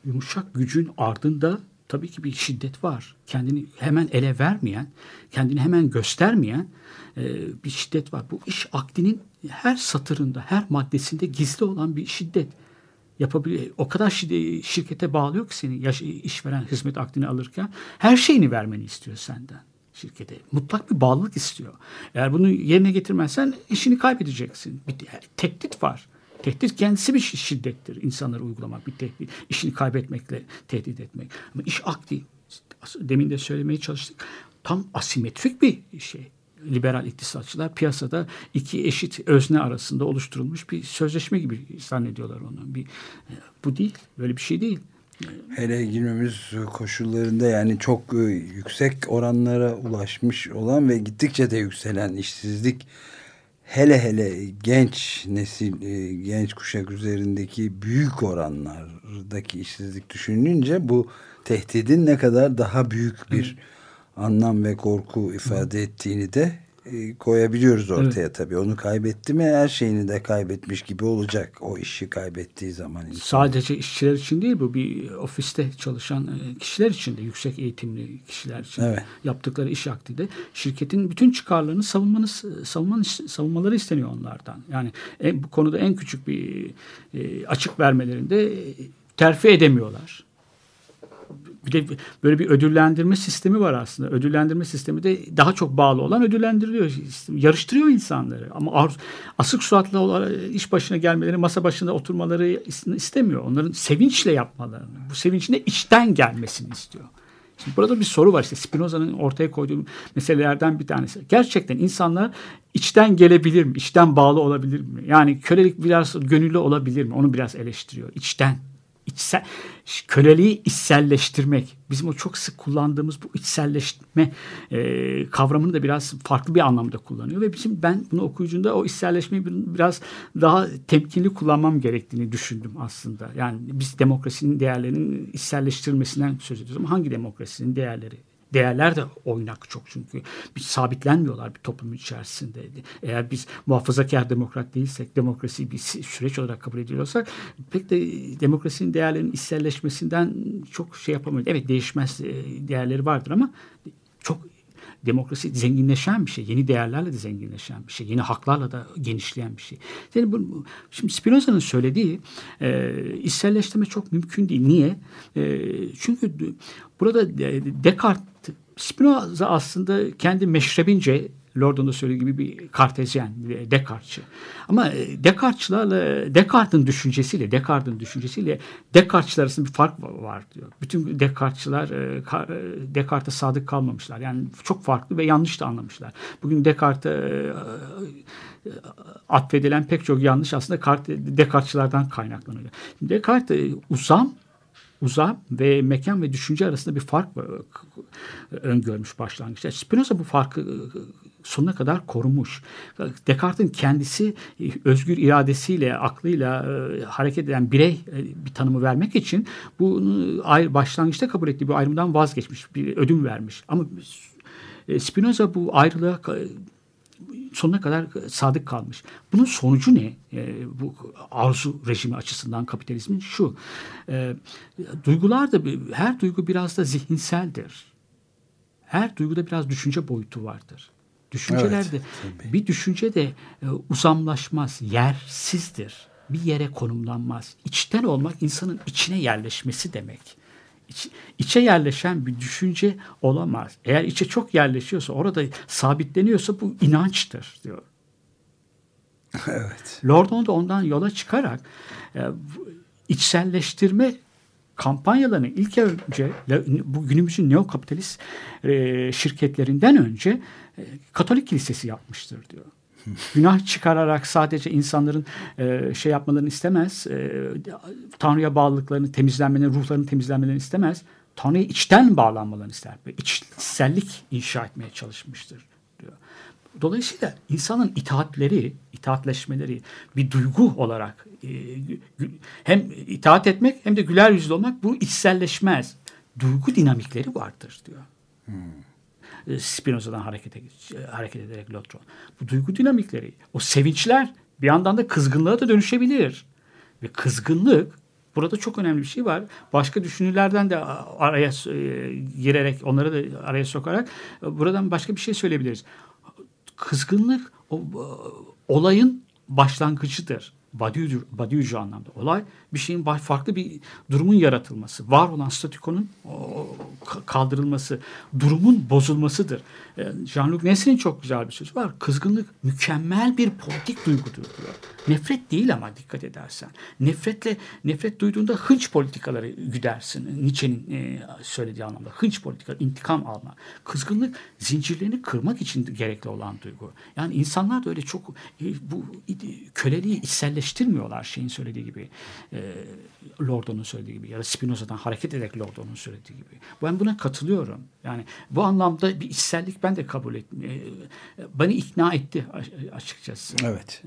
yumuşak gücün ardında tabii ki bir şiddet var. Kendini hemen ele vermeyen, kendini hemen göstermeyen e, bir şiddet var. Bu iş akdinin her satırında, her maddesinde gizli olan bir şiddet. Yapabilir, o kadar şiddet, şirkete bağlıyor ki seni yaş, işveren hizmet akdini alırken her şeyini vermeni istiyor senden şirkete. Mutlak bir bağlılık istiyor. Eğer bunu yerine getirmezsen işini kaybedeceksin. Bir tehdit var. Tehdit kendisi bir şiddettir. İnsanları uygulamak bir tehdit. İşini kaybetmekle tehdit etmek. Ama iş akdi. Demin de söylemeye çalıştık. Tam asimetrik bir şey. Liberal iktisatçılar piyasada iki eşit özne arasında oluşturulmuş bir sözleşme gibi zannediyorlar onu. Bir, e, bu değil. Böyle bir şey değil. Hele günümüz koşullarında yani çok e, yüksek oranlara ulaşmış olan ve gittikçe de yükselen işsizlik hele hele genç nesil, e, genç kuşak üzerindeki büyük oranlardaki işsizlik düşününce bu tehdidin ne kadar daha büyük bir anlam ve korku ifade ettiğini de e, koyabiliyoruz ortaya evet. tabii. Onu kaybetti mi her şeyini de kaybetmiş gibi olacak o işi kaybettiği zaman. Insan. Sadece işçiler için değil bu bir ofiste çalışan e, kişiler için de yüksek eğitimli kişiler için evet. yaptıkları iş akdide şirketin bütün çıkarlarını savunmanız, savunman, savunmaları isteniyor onlardan. Yani en, bu konuda en küçük bir e, açık vermelerinde terfi edemiyorlar bir de böyle bir ödüllendirme sistemi var aslında. Ödüllendirme sistemi de daha çok bağlı olan ödüllendiriliyor. Yarıştırıyor insanları. Ama asık suratlı olarak iş başına gelmeleri, masa başında oturmaları istemiyor. Onların sevinçle yapmalarını, bu sevincin de içten gelmesini istiyor. Şimdi burada bir soru var işte Spinoza'nın ortaya koyduğu meselelerden bir tanesi. Gerçekten insanlar içten gelebilir mi? İçten bağlı olabilir mi? Yani kölelik biraz gönüllü olabilir mi? Onu biraz eleştiriyor. İçten içsel köleliği içselleştirmek bizim o çok sık kullandığımız bu içselleşme e, kavramını da biraz farklı bir anlamda kullanıyor ve bizim ben bunu okuyucunda o içselleşmeyi biraz daha temkinli kullanmam gerektiğini düşündüm aslında. Yani biz demokrasinin değerlerinin içselleştirilmesinden söz ediyoruz ama hangi demokrasinin değerleri Değerler de oynak çok çünkü biz sabitlenmiyorlar bir toplum içerisinde. Eğer biz muhafazakar demokrat değilsek, demokrasiyi bir süreç olarak kabul ediyorsak pek de demokrasinin değerlerinin içselleşmesinden çok şey yapamıyoruz. Evet değişmez e, değerleri vardır ama çok demokrasi zenginleşen bir şey. Yeni değerlerle de zenginleşen bir şey. Yeni haklarla da genişleyen bir şey. Yani bu, şimdi Spinoza'nın söylediği e, içselleştirme çok mümkün değil. Niye? E, çünkü burada Descartes Spinoza aslında kendi meşrebince Lord'un da söylediği gibi bir kartezyen, Descartes'çı. Ama e, Descartes'çılarla Descartes'in düşüncesiyle, Descartes'in düşüncesiyle Descartes'çılar arasında bir fark var diyor. Bütün Descartes'çılar e, e, Descartes'e sadık kalmamışlar. Yani çok farklı ve yanlış da anlamışlar. Bugün Descartes'e atfedilen pek çok yanlış aslında Descartes'çılardan kaynaklanıyor. Descartes uzam uzam ve mekan ve düşünce arasında bir fark öngörmüş başlangıçta. Spinoza bu farkı sonuna kadar korumuş. Descartes'in kendisi e, özgür iradesiyle, aklıyla e, hareket eden birey e, bir tanımı vermek için bunu başlangıçta kabul ettiği bir ayrımdan vazgeçmiş, bir ödün vermiş. Ama Spinoza bu ayrılığa sonuna kadar sadık kalmış. Bunun sonucu ne? E, bu arzu rejimi açısından kapitalizmin şu. E, duygular da her duygu biraz da zihinseldir. Her duyguda biraz düşünce boyutu vardır. Düşüncelerde evet, bir düşünce de e, uzamlaşmaz, yersizdir. Bir yere konumlanmaz. İçten olmak insanın içine yerleşmesi demek. İç, içe yerleşen bir düşünce olamaz. Eğer içe çok yerleşiyorsa, orada sabitleniyorsa bu inançtır diyor. <laughs> Evet. Lordon da ondan yola çıkarak e, içselleştirme kampanyalarını ilk önce bu günümüzün neokapitalist e, şirketlerinden önce e, Katolik Kilisesi yapmıştır diyor. <laughs> Günah çıkararak sadece insanların e, şey yapmalarını istemez. E, Tanrı'ya bağlılıklarını, temizlenmelerini, ruhlarını temizlenmelerini istemez. Tanrı'ya içten bağlanmalarını ister. Ve içsellik inşa etmeye çalışmıştır. Dolayısıyla insanın itaatleri, itaatleşmeleri bir duygu olarak e, hem itaat etmek hem de güler yüzlü olmak bu içselleşmez. Duygu dinamikleri vardır diyor. Hmm. E, Spinoza'dan hareket, hareket ederek Lotron. Bu duygu dinamikleri, o sevinçler bir yandan da kızgınlığa da dönüşebilir. Ve kızgınlık burada çok önemli bir şey var. Başka düşünürlerden de araya e, girerek, onları da araya sokarak e, buradan başka bir şey söyleyebiliriz. Kızgınlık o, olayın başlangıcıdır. Badiücü, anlamda. Olay bir şeyin farklı bir durumun yaratılması. Var olan statükonun kaldırılması, durumun bozulmasıdır. E, Jean-Luc Nesrin'in çok güzel bir sözü var. Kızgınlık mükemmel bir politik duygudur diyor. Nefret değil ama dikkat edersen. Nefretle nefret duyduğunda hınç politikaları güdersin. Nietzsche'nin e, söylediği anlamda. Hınç politikaları, intikam alma. Kızgınlık zincirlerini kırmak için gerekli olan duygu. Yani insanlar da öyle çok e, bu köleliği içselleştirmiyorlar şeyin söylediği gibi. E, Lordon'un söylediği gibi ya da Spinoza'dan hareket ederek Lordon'un söylediği gibi. Ben buna katılıyorum. Yani bu anlamda bir içsellik ben de kabul etmiyorum. Beni ikna etti açıkçası. Evet.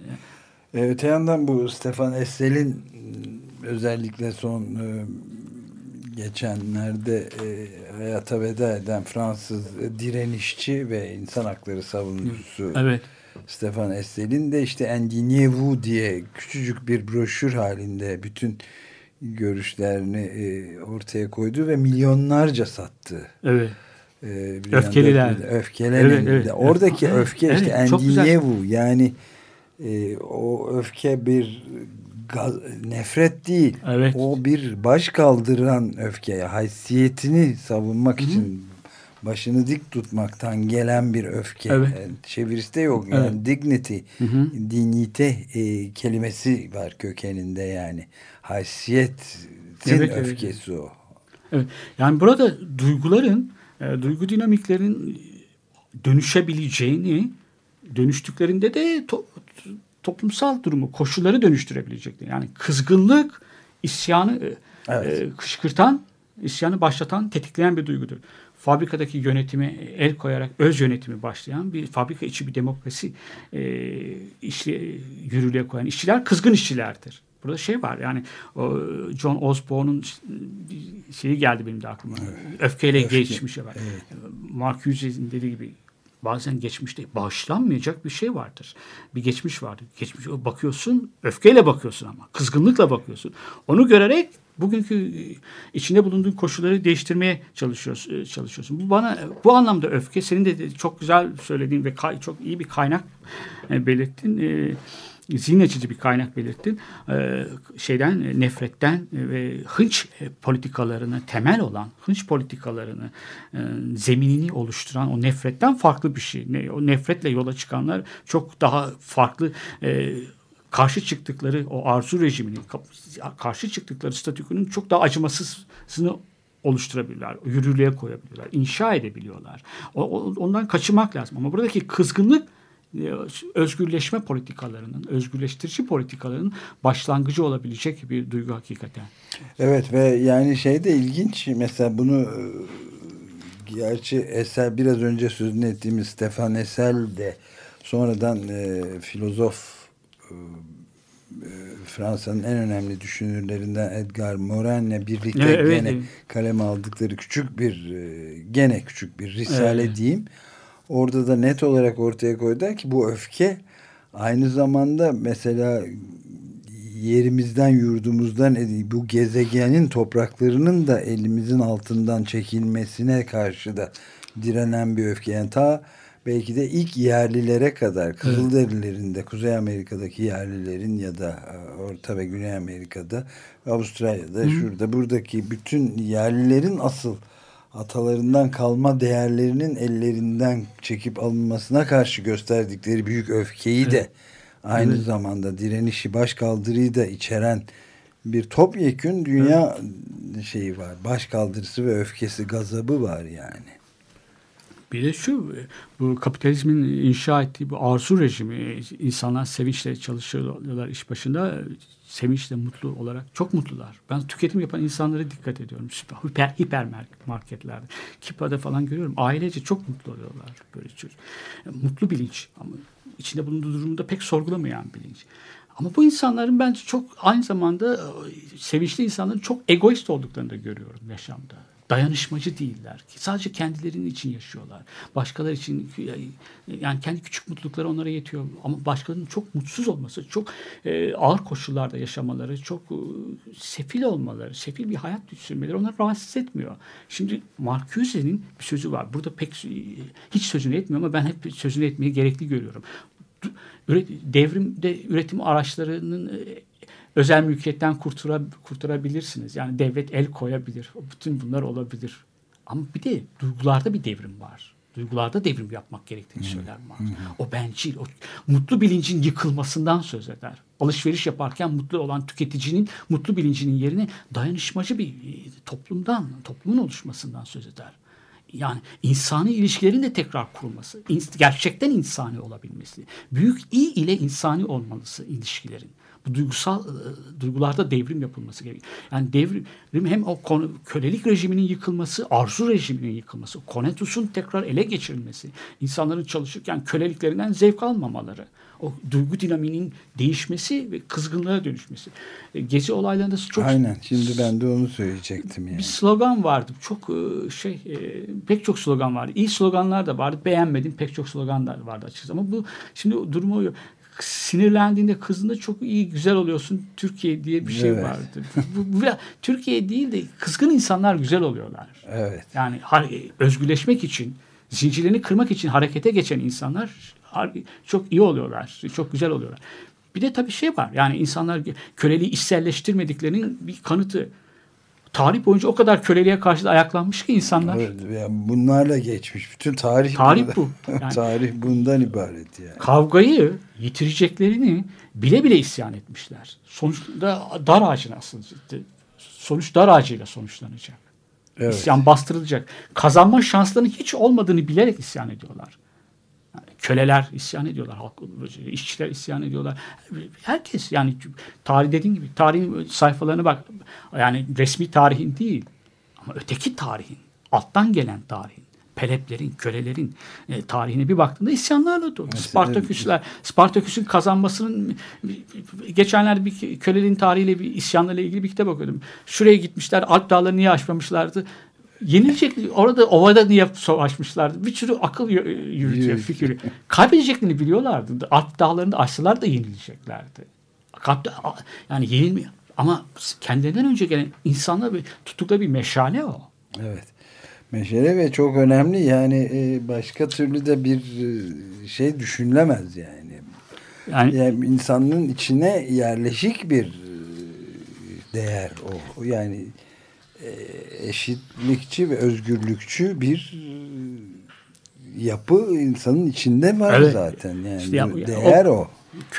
Ee, öte yandan bu Stefan Essel'in özellikle son e, geçenlerde e, hayata veda eden Fransız direnişçi ve insan hakları savunucusu evet. Stefan Essel'in de işte Endignez-vous diye küçücük bir broşür halinde bütün görüşlerini e, ortaya koydu ve milyonlarca sattı. Evet. Ee, Öfkeliler. Öfkelenin evet, evet. oradaki evet, öfke evet, işte Endignez-vous yani e, o öfke bir gaz, nefret değil. Evet. O bir baş kaldıran öfke. Haysiyetini savunmak Hı -hı. için başını dik tutmaktan gelen bir öfke. Evet. Yani çevirisi de yok. Yani evet. dignity, hı hı. dinite e, kelimesi var kökeninde yani. Haysiyetin evet, öfkesi evet. o. Evet. Yani burada duyguların, e, duygu dinamiklerin dönüşebileceğini, dönüştüklerinde de to, toplumsal durumu, koşulları dönüştürebilecektir. Yani kızgınlık, isyanı e, evet. e, kışkırtan, isyanı başlatan, tetikleyen bir duygudur fabrikadaki yönetimi el koyarak öz yönetimi başlayan bir fabrika içi bir demokrasi e, işli, yürürlüğe koyan işçiler kızgın işçilerdir. Burada şey var yani o John Osborne'un şeyi geldi benim de aklıma. Evet. Öfkeyle Öfke. geçmiş. Evet. Mark Hughes'in dediği gibi bazen geçmişte bağışlanmayacak bir şey vardır. Bir geçmiş vardır. Geçmiş bakıyorsun, öfkeyle bakıyorsun ama kızgınlıkla bakıyorsun. Onu görerek bugünkü e, içinde bulunduğun koşulları değiştirmeye çalışıyorsun. E, çalışıyorsun. Bu bana bu anlamda öfke senin de çok güzel söylediğin ve çok iyi bir kaynak e, belirttin. zihin açıcı bir kaynak belirttin. şeyden nefretten ve hınç politikalarını temel olan hınç politikalarını zeminini oluşturan o nefretten farklı bir şey. O nefretle yola çıkanlar çok daha farklı karşı çıktıkları o arzu rejiminin karşı çıktıkları statükonun çok daha acımasızını oluşturabilirler, yürürlüğe koyabilirler, inşa edebiliyorlar. O, ondan kaçınmak lazım. Ama buradaki kızgınlık e, özgürleşme politikalarının, özgürleştirici politikalarının başlangıcı olabilecek bir duygu hakikaten. Evet ve yani şey de ilginç mesela bunu e, gerçi Esel biraz önce sözünü ettiğimiz Stefan Esel de sonradan e, filozof Fransa'nın en önemli düşünürlerinden Edgar Morin'le birlikte evet, gene evet. kalem aldıkları küçük bir e, gene küçük bir risale evet. diyeyim. orada da net olarak ortaya koydular ki bu öfke aynı zamanda mesela yerimizden yurdumuzdan bu gezegenin topraklarının da elimizin altından çekilmesine karşı da direnen bir öfke. Yani ta belki de ilk yerlilere kadar Kızılderililerin de Kuzey Amerika'daki yerlilerin ya da e, Orta ve Güney Amerika'da Avustralya'da Hı. şurada buradaki bütün yerlilerin asıl atalarından kalma değerlerinin ellerinden çekip alınmasına karşı gösterdikleri büyük öfkeyi evet. de aynı evet. zamanda direnişi başkaldırıyı da içeren bir topyekün dünya evet. şeyi var. Başkaldırısı ve öfkesi, gazabı var yani. Bir de şu bu kapitalizmin inşa ettiği bu arzu rejimi insanlar sevinçle çalışıyorlar iş başında sevinçle mutlu olarak çok mutlular. Ben tüketim yapan insanlara dikkat ediyorum. Hiper, hiper marketlerde. Kipa'da falan görüyorum. Ailece çok mutlu oluyorlar böyle çocuk. Mutlu bilinç ama içinde bulunduğu durumda pek sorgulamayan bilinç. Ama bu insanların bence çok aynı zamanda sevinçli insanların çok egoist olduklarını da görüyorum yaşamda dayanışmacı değiller. Sadece kendilerinin için yaşıyorlar. Başkaları için yani kendi küçük mutlulukları onlara yetiyor. Ama başkalarının çok mutsuz olması, çok e, ağır koşullarda yaşamaları, çok e, sefil olmaları, sefil bir hayat sürmeleri onları rahatsız etmiyor. Şimdi Marcuse'nin bir sözü var. Burada pek hiç sözünü etmiyor ama ben hep sözünü etmeye gerekli görüyorum. Devrimde üretim araçlarının e, özel mülkiyetten kurtura, kurtarabilirsiniz. Yani devlet el koyabilir. Bütün bunlar olabilir. Ama bir de duygularda bir devrim var. Duygularda devrim yapmak gerektiğini söyler Marx. O bencil, o mutlu bilincin yıkılmasından söz eder. Alışveriş yaparken mutlu olan tüketicinin mutlu bilincinin yerine dayanışmacı bir e, toplumdan, toplumun oluşmasından söz eder. Yani insani ilişkilerin de tekrar kurulması, gerçekten insani olabilmesi. Büyük iyi ile insani olmalısı ilişkilerin bu duygusal e, duygularda devrim yapılması gerekiyor. Yani devrim hem o kölelik rejiminin yıkılması, arzu rejiminin yıkılması, konetusun tekrar ele geçirilmesi, insanların çalışırken köleliklerinden zevk almamaları, o duygu dinaminin değişmesi ve kızgınlığa dönüşmesi. E, gezi olaylarında çok... Aynen. Şimdi ben de onu söyleyecektim yani. Bir slogan vardı. Çok e, şey e, pek çok slogan vardı. İyi sloganlar da vardı. Beğenmedim pek çok sloganlar vardı açıkçası. Ama bu şimdi durumu sinirlendiğinde kızdığında çok iyi güzel oluyorsun Türkiye diye bir şey evet. vardı. bu, bu, Türkiye değil de kızgın insanlar güzel oluyorlar. Evet. Yani özgürleşmek için zincirlerini kırmak için harekete geçen insanlar çok iyi oluyorlar. Çok güzel oluyorlar. Bir de tabii şey var. Yani insanlar köleliği içselleştirmediklerinin bir kanıtı tarih boyunca o kadar köleliğe karşı da ayaklanmış ki insanlar. Evet, yani bunlarla geçmiş. Bütün tarih, tarih bu. <laughs> Yani, tarih bundan ibaret yani. Kavgayı yitireceklerini bile bile isyan etmişler. Sonuçta dar ağacına aslında. Sonuç dar ağacıyla sonuçlanacak. Evet. İsyan bastırılacak. Kazanma şanslarının hiç olmadığını bilerek isyan ediyorlar. Köleler isyan ediyorlar, halk, işçiler isyan ediyorlar. Herkes yani tarih dediğin gibi tarihin sayfalarına bak. Yani resmi tarihin değil ama öteki tarihin, alttan gelen tarihin, peleplerin, kölelerin e, tarihine bir baktığında isyanlarla dolu. Spartaküsler, Spartaküs'ün kazanmasının geçenlerde bir köleliğin tarihiyle bir isyanlarla ilgili bir kitap okudum. Şuraya gitmişler, Alp Dağları'nı niye aşmamışlardı? Yenilecek orada ovada niye savaşmışlardı. Bir sürü akıl yürütüyor fikri. Kaybedeceklerini biliyorlardı. Alp dağlarında aşsalar da yenileceklerdi. Yani yenilmiyor. Ama kendilerinden önce gelen insanlar bir tuttukları bir meşale o. Evet. Meşale ve çok önemli yani e, başka türlü de bir e, şey düşünülemez yani. Yani, yani insanın içine yerleşik bir e, değer o. Yani eşitlikçi ve özgürlükçü bir e, yapı insanın içinde var evet. zaten. Yani işte ya, değer o, o.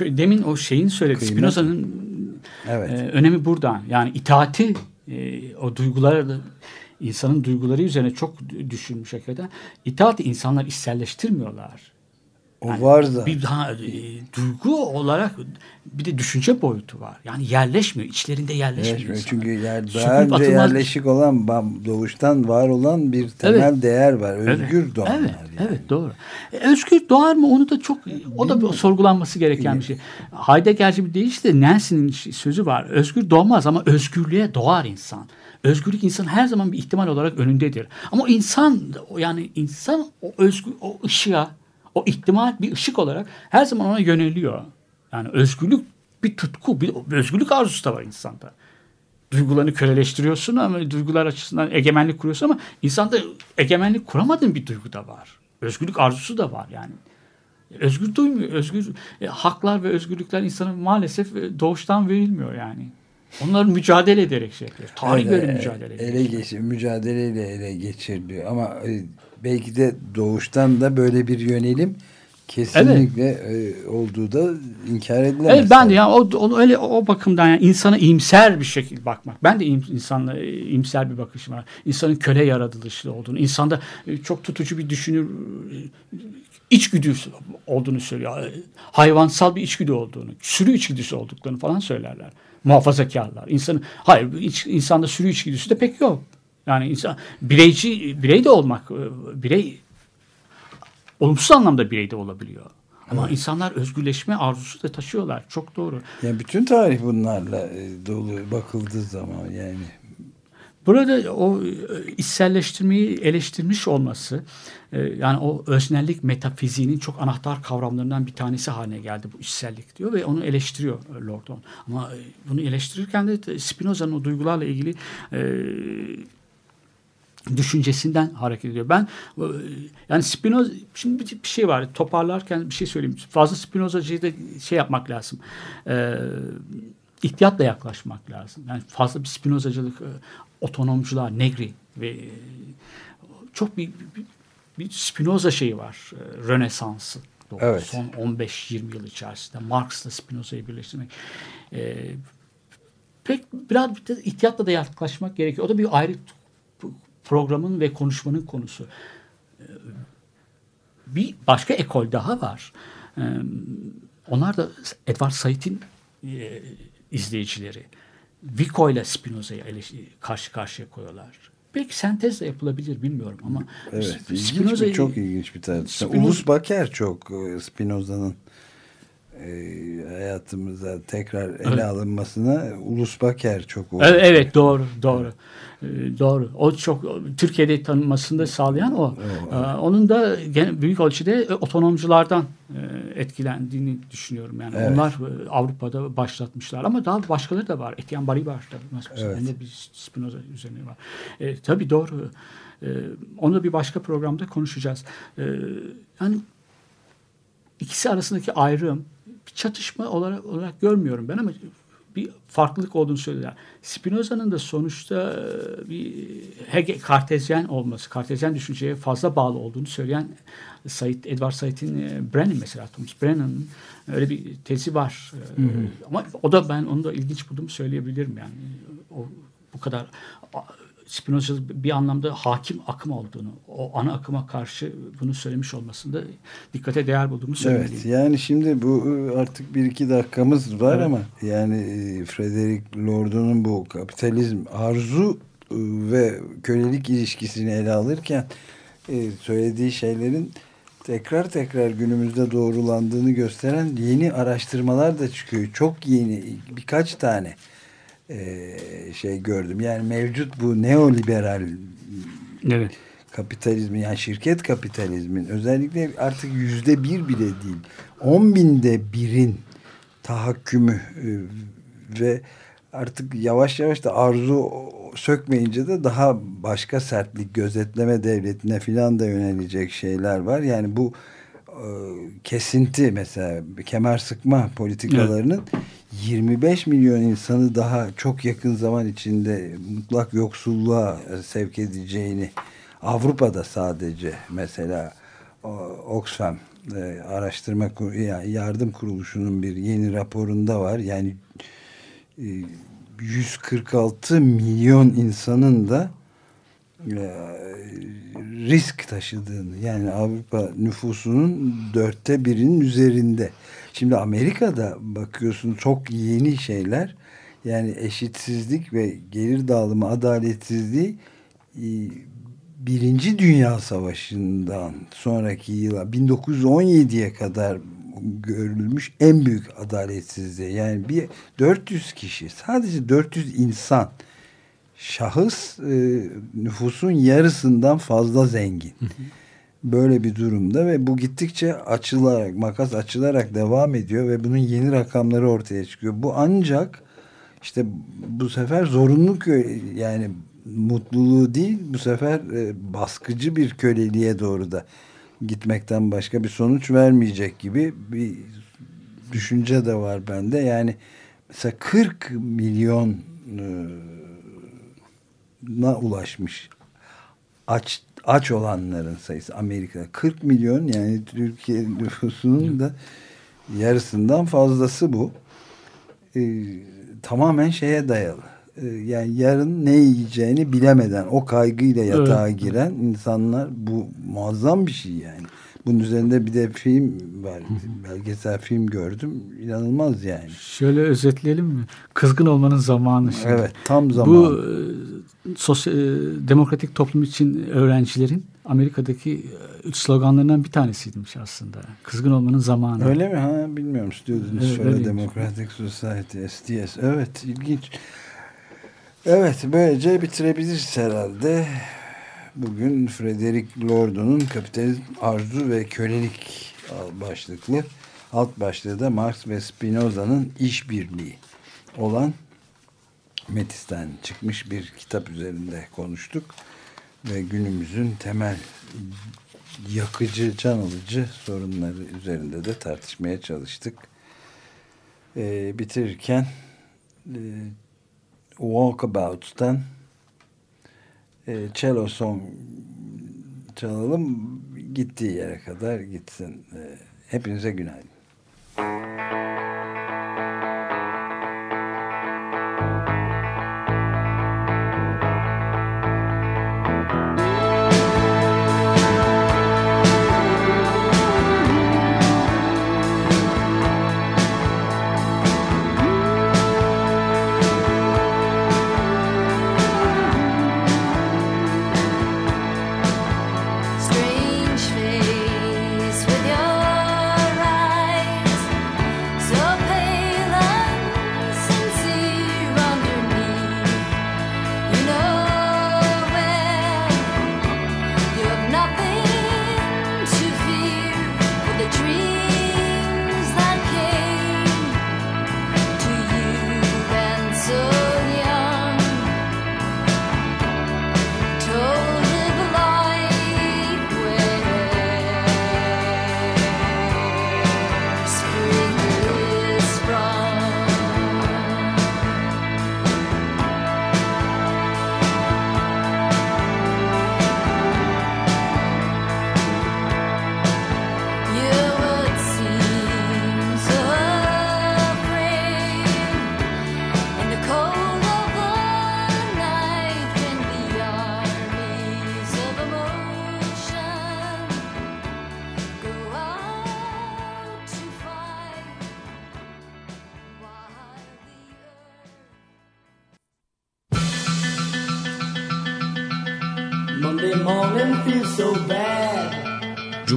Demin o şeyin söyledi. Spinoza'nın evet. e, önemi buradan. Yani itaati e, o duygular insanın duyguları üzerine çok düşünmüş hakikaten. İtaati insanlar içselleştirmiyorlar. O var zaten. Bir daha e, duygu olarak bir de düşünce boyutu var. Yani yerleşmiyor. içlerinde yerleşmiyor. Yerleşmiyor. Çünkü yer, daha önce atılmaz- yerleşik olan doğuştan var olan bir temel Evet. değer var. Özgür evet, doğanlar. Evet, yani. evet doğru. E, özgür doğar mı onu da çok o da bir sorgulanması gereken bir şey. Heidegger'ci bir deyişle Nancy'nin sözü var. Özgür doğmaz ama özgürlüğe doğar insan. Özgürlük insan her zaman bir ihtimal olarak önündedir. Ama insan yani insan o özgür o ışığa o ihtimal bir ışık olarak her zaman ona yöneliyor. Yani özgürlük bir tutku, bir özgürlük arzusu da var insanda duygularını köleleştiriyorsun ama duygular açısından egemenlik kuruyorsun ama insanda egemenlik kuramadığın bir duygu da var. Özgürlük arzusu da var yani. Özgür duymuyor. Özgür e, haklar ve özgürlükler insana maalesef e, doğuştan verilmiyor yani. Onları mücadele ederek şey yapıyor. Tarih Öyle, böyle mücadele ediyor. ele geçir, mücadeleyle ele geçiriliyor. Ama e, belki de doğuştan da böyle bir yönelim kesinlikle e, olduğu da inkar edilemez. Evet ben de yani o, o öyle o bakımdan yani insana iyimser bir şekilde bakmak. Ben de iyim, insanla e, iyimser bir bakışım var. İnsanın köle yaratılışlı olduğunu, insanda e, çok tutucu bir düşünür içgüdüsü olduğunu söylüyor. Hayvansal bir içgüdü olduğunu, sürü içgüdüsü olduklarını falan söylerler. Muhafazakarlar. İnsanın hayır iç, insanda sürü içgüdüsü de pek yok. Yani insan bireyci birey de olmak, e, birey olumsuz anlamda birey de olabiliyor. Ama insanlar özgürleşme arzusu da taşıyorlar. Çok doğru. Yani bütün tarih bunlarla e, dolu bakıldığı zaman yani Burada o e, içselleştirmeyi eleştirmiş olması yani o öznellik metafiziğinin çok anahtar kavramlarından bir tanesi haline geldi bu içsellik diyor ve onu eleştiriyor Lordon. Ama bunu eleştirirken de Spinoza'nın o duygularla ilgili düşüncesinden hareket ediyor. Ben e, yani Spinoza şimdi bir, şey var toparlarken bir şey söyleyeyim. Fazla Spinozacıyı da şey yapmak lazım. E, ihtiyatla yaklaşmak lazım. Yani fazla bir Spinozacılık e, otonomcular, Negri ve e, çok bir, bir, bir Spinoza şeyi var. Rönesansı. Doğru. Evet. Son 15-20 yıl içerisinde Marx'la Spinoza'yı birleştirmek. E, pek biraz bir ihtiyatla da yaklaşmak gerekiyor. O da bir ayrı programın ve konuşmanın konusu. E, Bir başka ekol daha var. E, Onlar da Edward Said'in e, izleyicileri. Vico ile Spinoza'yı karşı karşıya koyuyorlar. Belki sentez de yapılabilir bilmiyorum ama evet Spinoza- çok ilginç bir tartışma. Spinoza- Ulus Baker çok e, Spinoza'nın hayatımıza tekrar ele Evet. alınmasına Ulus Baker çok Evet, evet doğru doğru Ee, doğru. O çok Türkiye'de tanınmasını sağlayan o. Ee, onun da büyük ölçüde e, otonomculardan e, etkilendiğini düşünüyorum. Yani Evet. onlar e, Avrupa'da başlatmışlar ama daha başkaları da var. Etienne Balibar da mesela Evet. evet. bir Spinoza üzerine var. E, tabii doğru. E, onu bir başka programda konuşacağız. E, yani ikisi arasındaki ayrım bir çatışma olarak, olarak görmüyorum ben ama bir farklılık olduğunu söylüyorlar. Spinoza'nın da sonuçta e, bir Hege, kartezyen olması, kartezyen düşünceye fazla bağlı olduğunu söyleyen Said, Edward Said'in e, Brennan mesela Thomas Brennan'ın öyle bir tezi var. E, Ama o da ben onu da ilginç bulduğumu söyleyebilirim yani. O bu kadar Spinoza bir anlamda hakim akım olduğunu, o ana akıma karşı bunu söylemiş olmasında dikkate değer bulduğumu söylemeliyim. Evet yani şimdi bu e, artık bir iki dakikamız var Evet. ama yani e, Frederick Lord'un bu kapitalizm arzu e, ve kölelik ilişkisini ele alırken söylediği şeylerin tekrar tekrar günümüzde doğrulandığını gösteren yeni araştırmalar da çıkıyor. Çok yeni birkaç tane şey gördüm. Yani mevcut bu neoliberal Evet. kapitalizmi yani şirket kapitalizmin özellikle artık yüzde bir bile değil on binde birin tahakkümü e, ve artık yavaş yavaş da arzu sökmeyince de daha başka sertlik gözetleme devletine filan da yönelecek şeyler var. Yani bu e, kesinti mesela kemer sıkma politikalarının 25 milyon insanı daha çok yakın zaman içinde mutlak yoksulluğa sevk edeceğini Avrupa'da sadece mesela o, Oxfam e, araştırma yardım kuruluşunun bir yeni raporunda var. Yani e, 146 milyon insanın da risk taşıdığını yani Avrupa nüfusunun dörtte birinin üzerinde. Şimdi Amerika'da bakıyorsun çok yeni şeyler yani eşitsizlik ve gelir dağılımı adaletsizliği e, Birinci Dünya Savaşı'ndan sonraki yıla 1917'ye kadar görülmüş en büyük adaletsizliği. Yani bir 400 kişi sadece 400 insan şahıs e, nüfusun yarısından fazla zengin. Böyle bir durumda ve bu gittikçe açılarak makas açılarak devam ediyor ve bunun yeni rakamları ortaya çıkıyor. Bu ancak işte bu sefer zorunlu yani mutluluğu değil bu sefer e, baskıcı bir köleliğe doğru da gitmekten başka bir sonuç vermeyecek gibi bir düşünce de var bende. Yani mesela 40 milyon e, na ulaşmış aç aç olanların sayısı Amerika'da 40 milyon yani Türkiye <laughs> nüfusunun da yarısından fazlası bu. Ee, tamamen şeye dayalı. Ee, yani yarın ne yiyeceğini bilemeden o kaygıyla yatağa evet. giren insanlar bu muazzam bir şey yani. Bunun üzerinde bir de film var. Belgesel film gördüm. İnanılmaz yani. Şöyle özetleyelim mi? Kızgın olmanın zamanı şimdi. Evet tam zamanı. Bu e, sosyal, e, demokratik toplum için öğrencilerin Amerika'daki e, sloganlarından bir tanesiymiş aslında. Kızgın olmanın zamanı. Öyle mi? Ha bilmiyorum. Students evet, for Democratic Society STS. Evet ilginç. Evet böylece bitirebiliriz herhalde. Bugün Frederick Lord'un Kapitalizm Arzu ve Kölelik başlıklı alt başlığı da Marx ve Spinoza'nın işbirliği olan Metis'ten çıkmış bir kitap üzerinde konuştuk ve günümüzün temel yakıcı, can alıcı sorunları üzerinde de tartışmaya çalıştık. Ee, bitirirken e, Walkabout'tan e, cello song çalalım gittiği yere kadar gitsin. E, hepinize günaydın.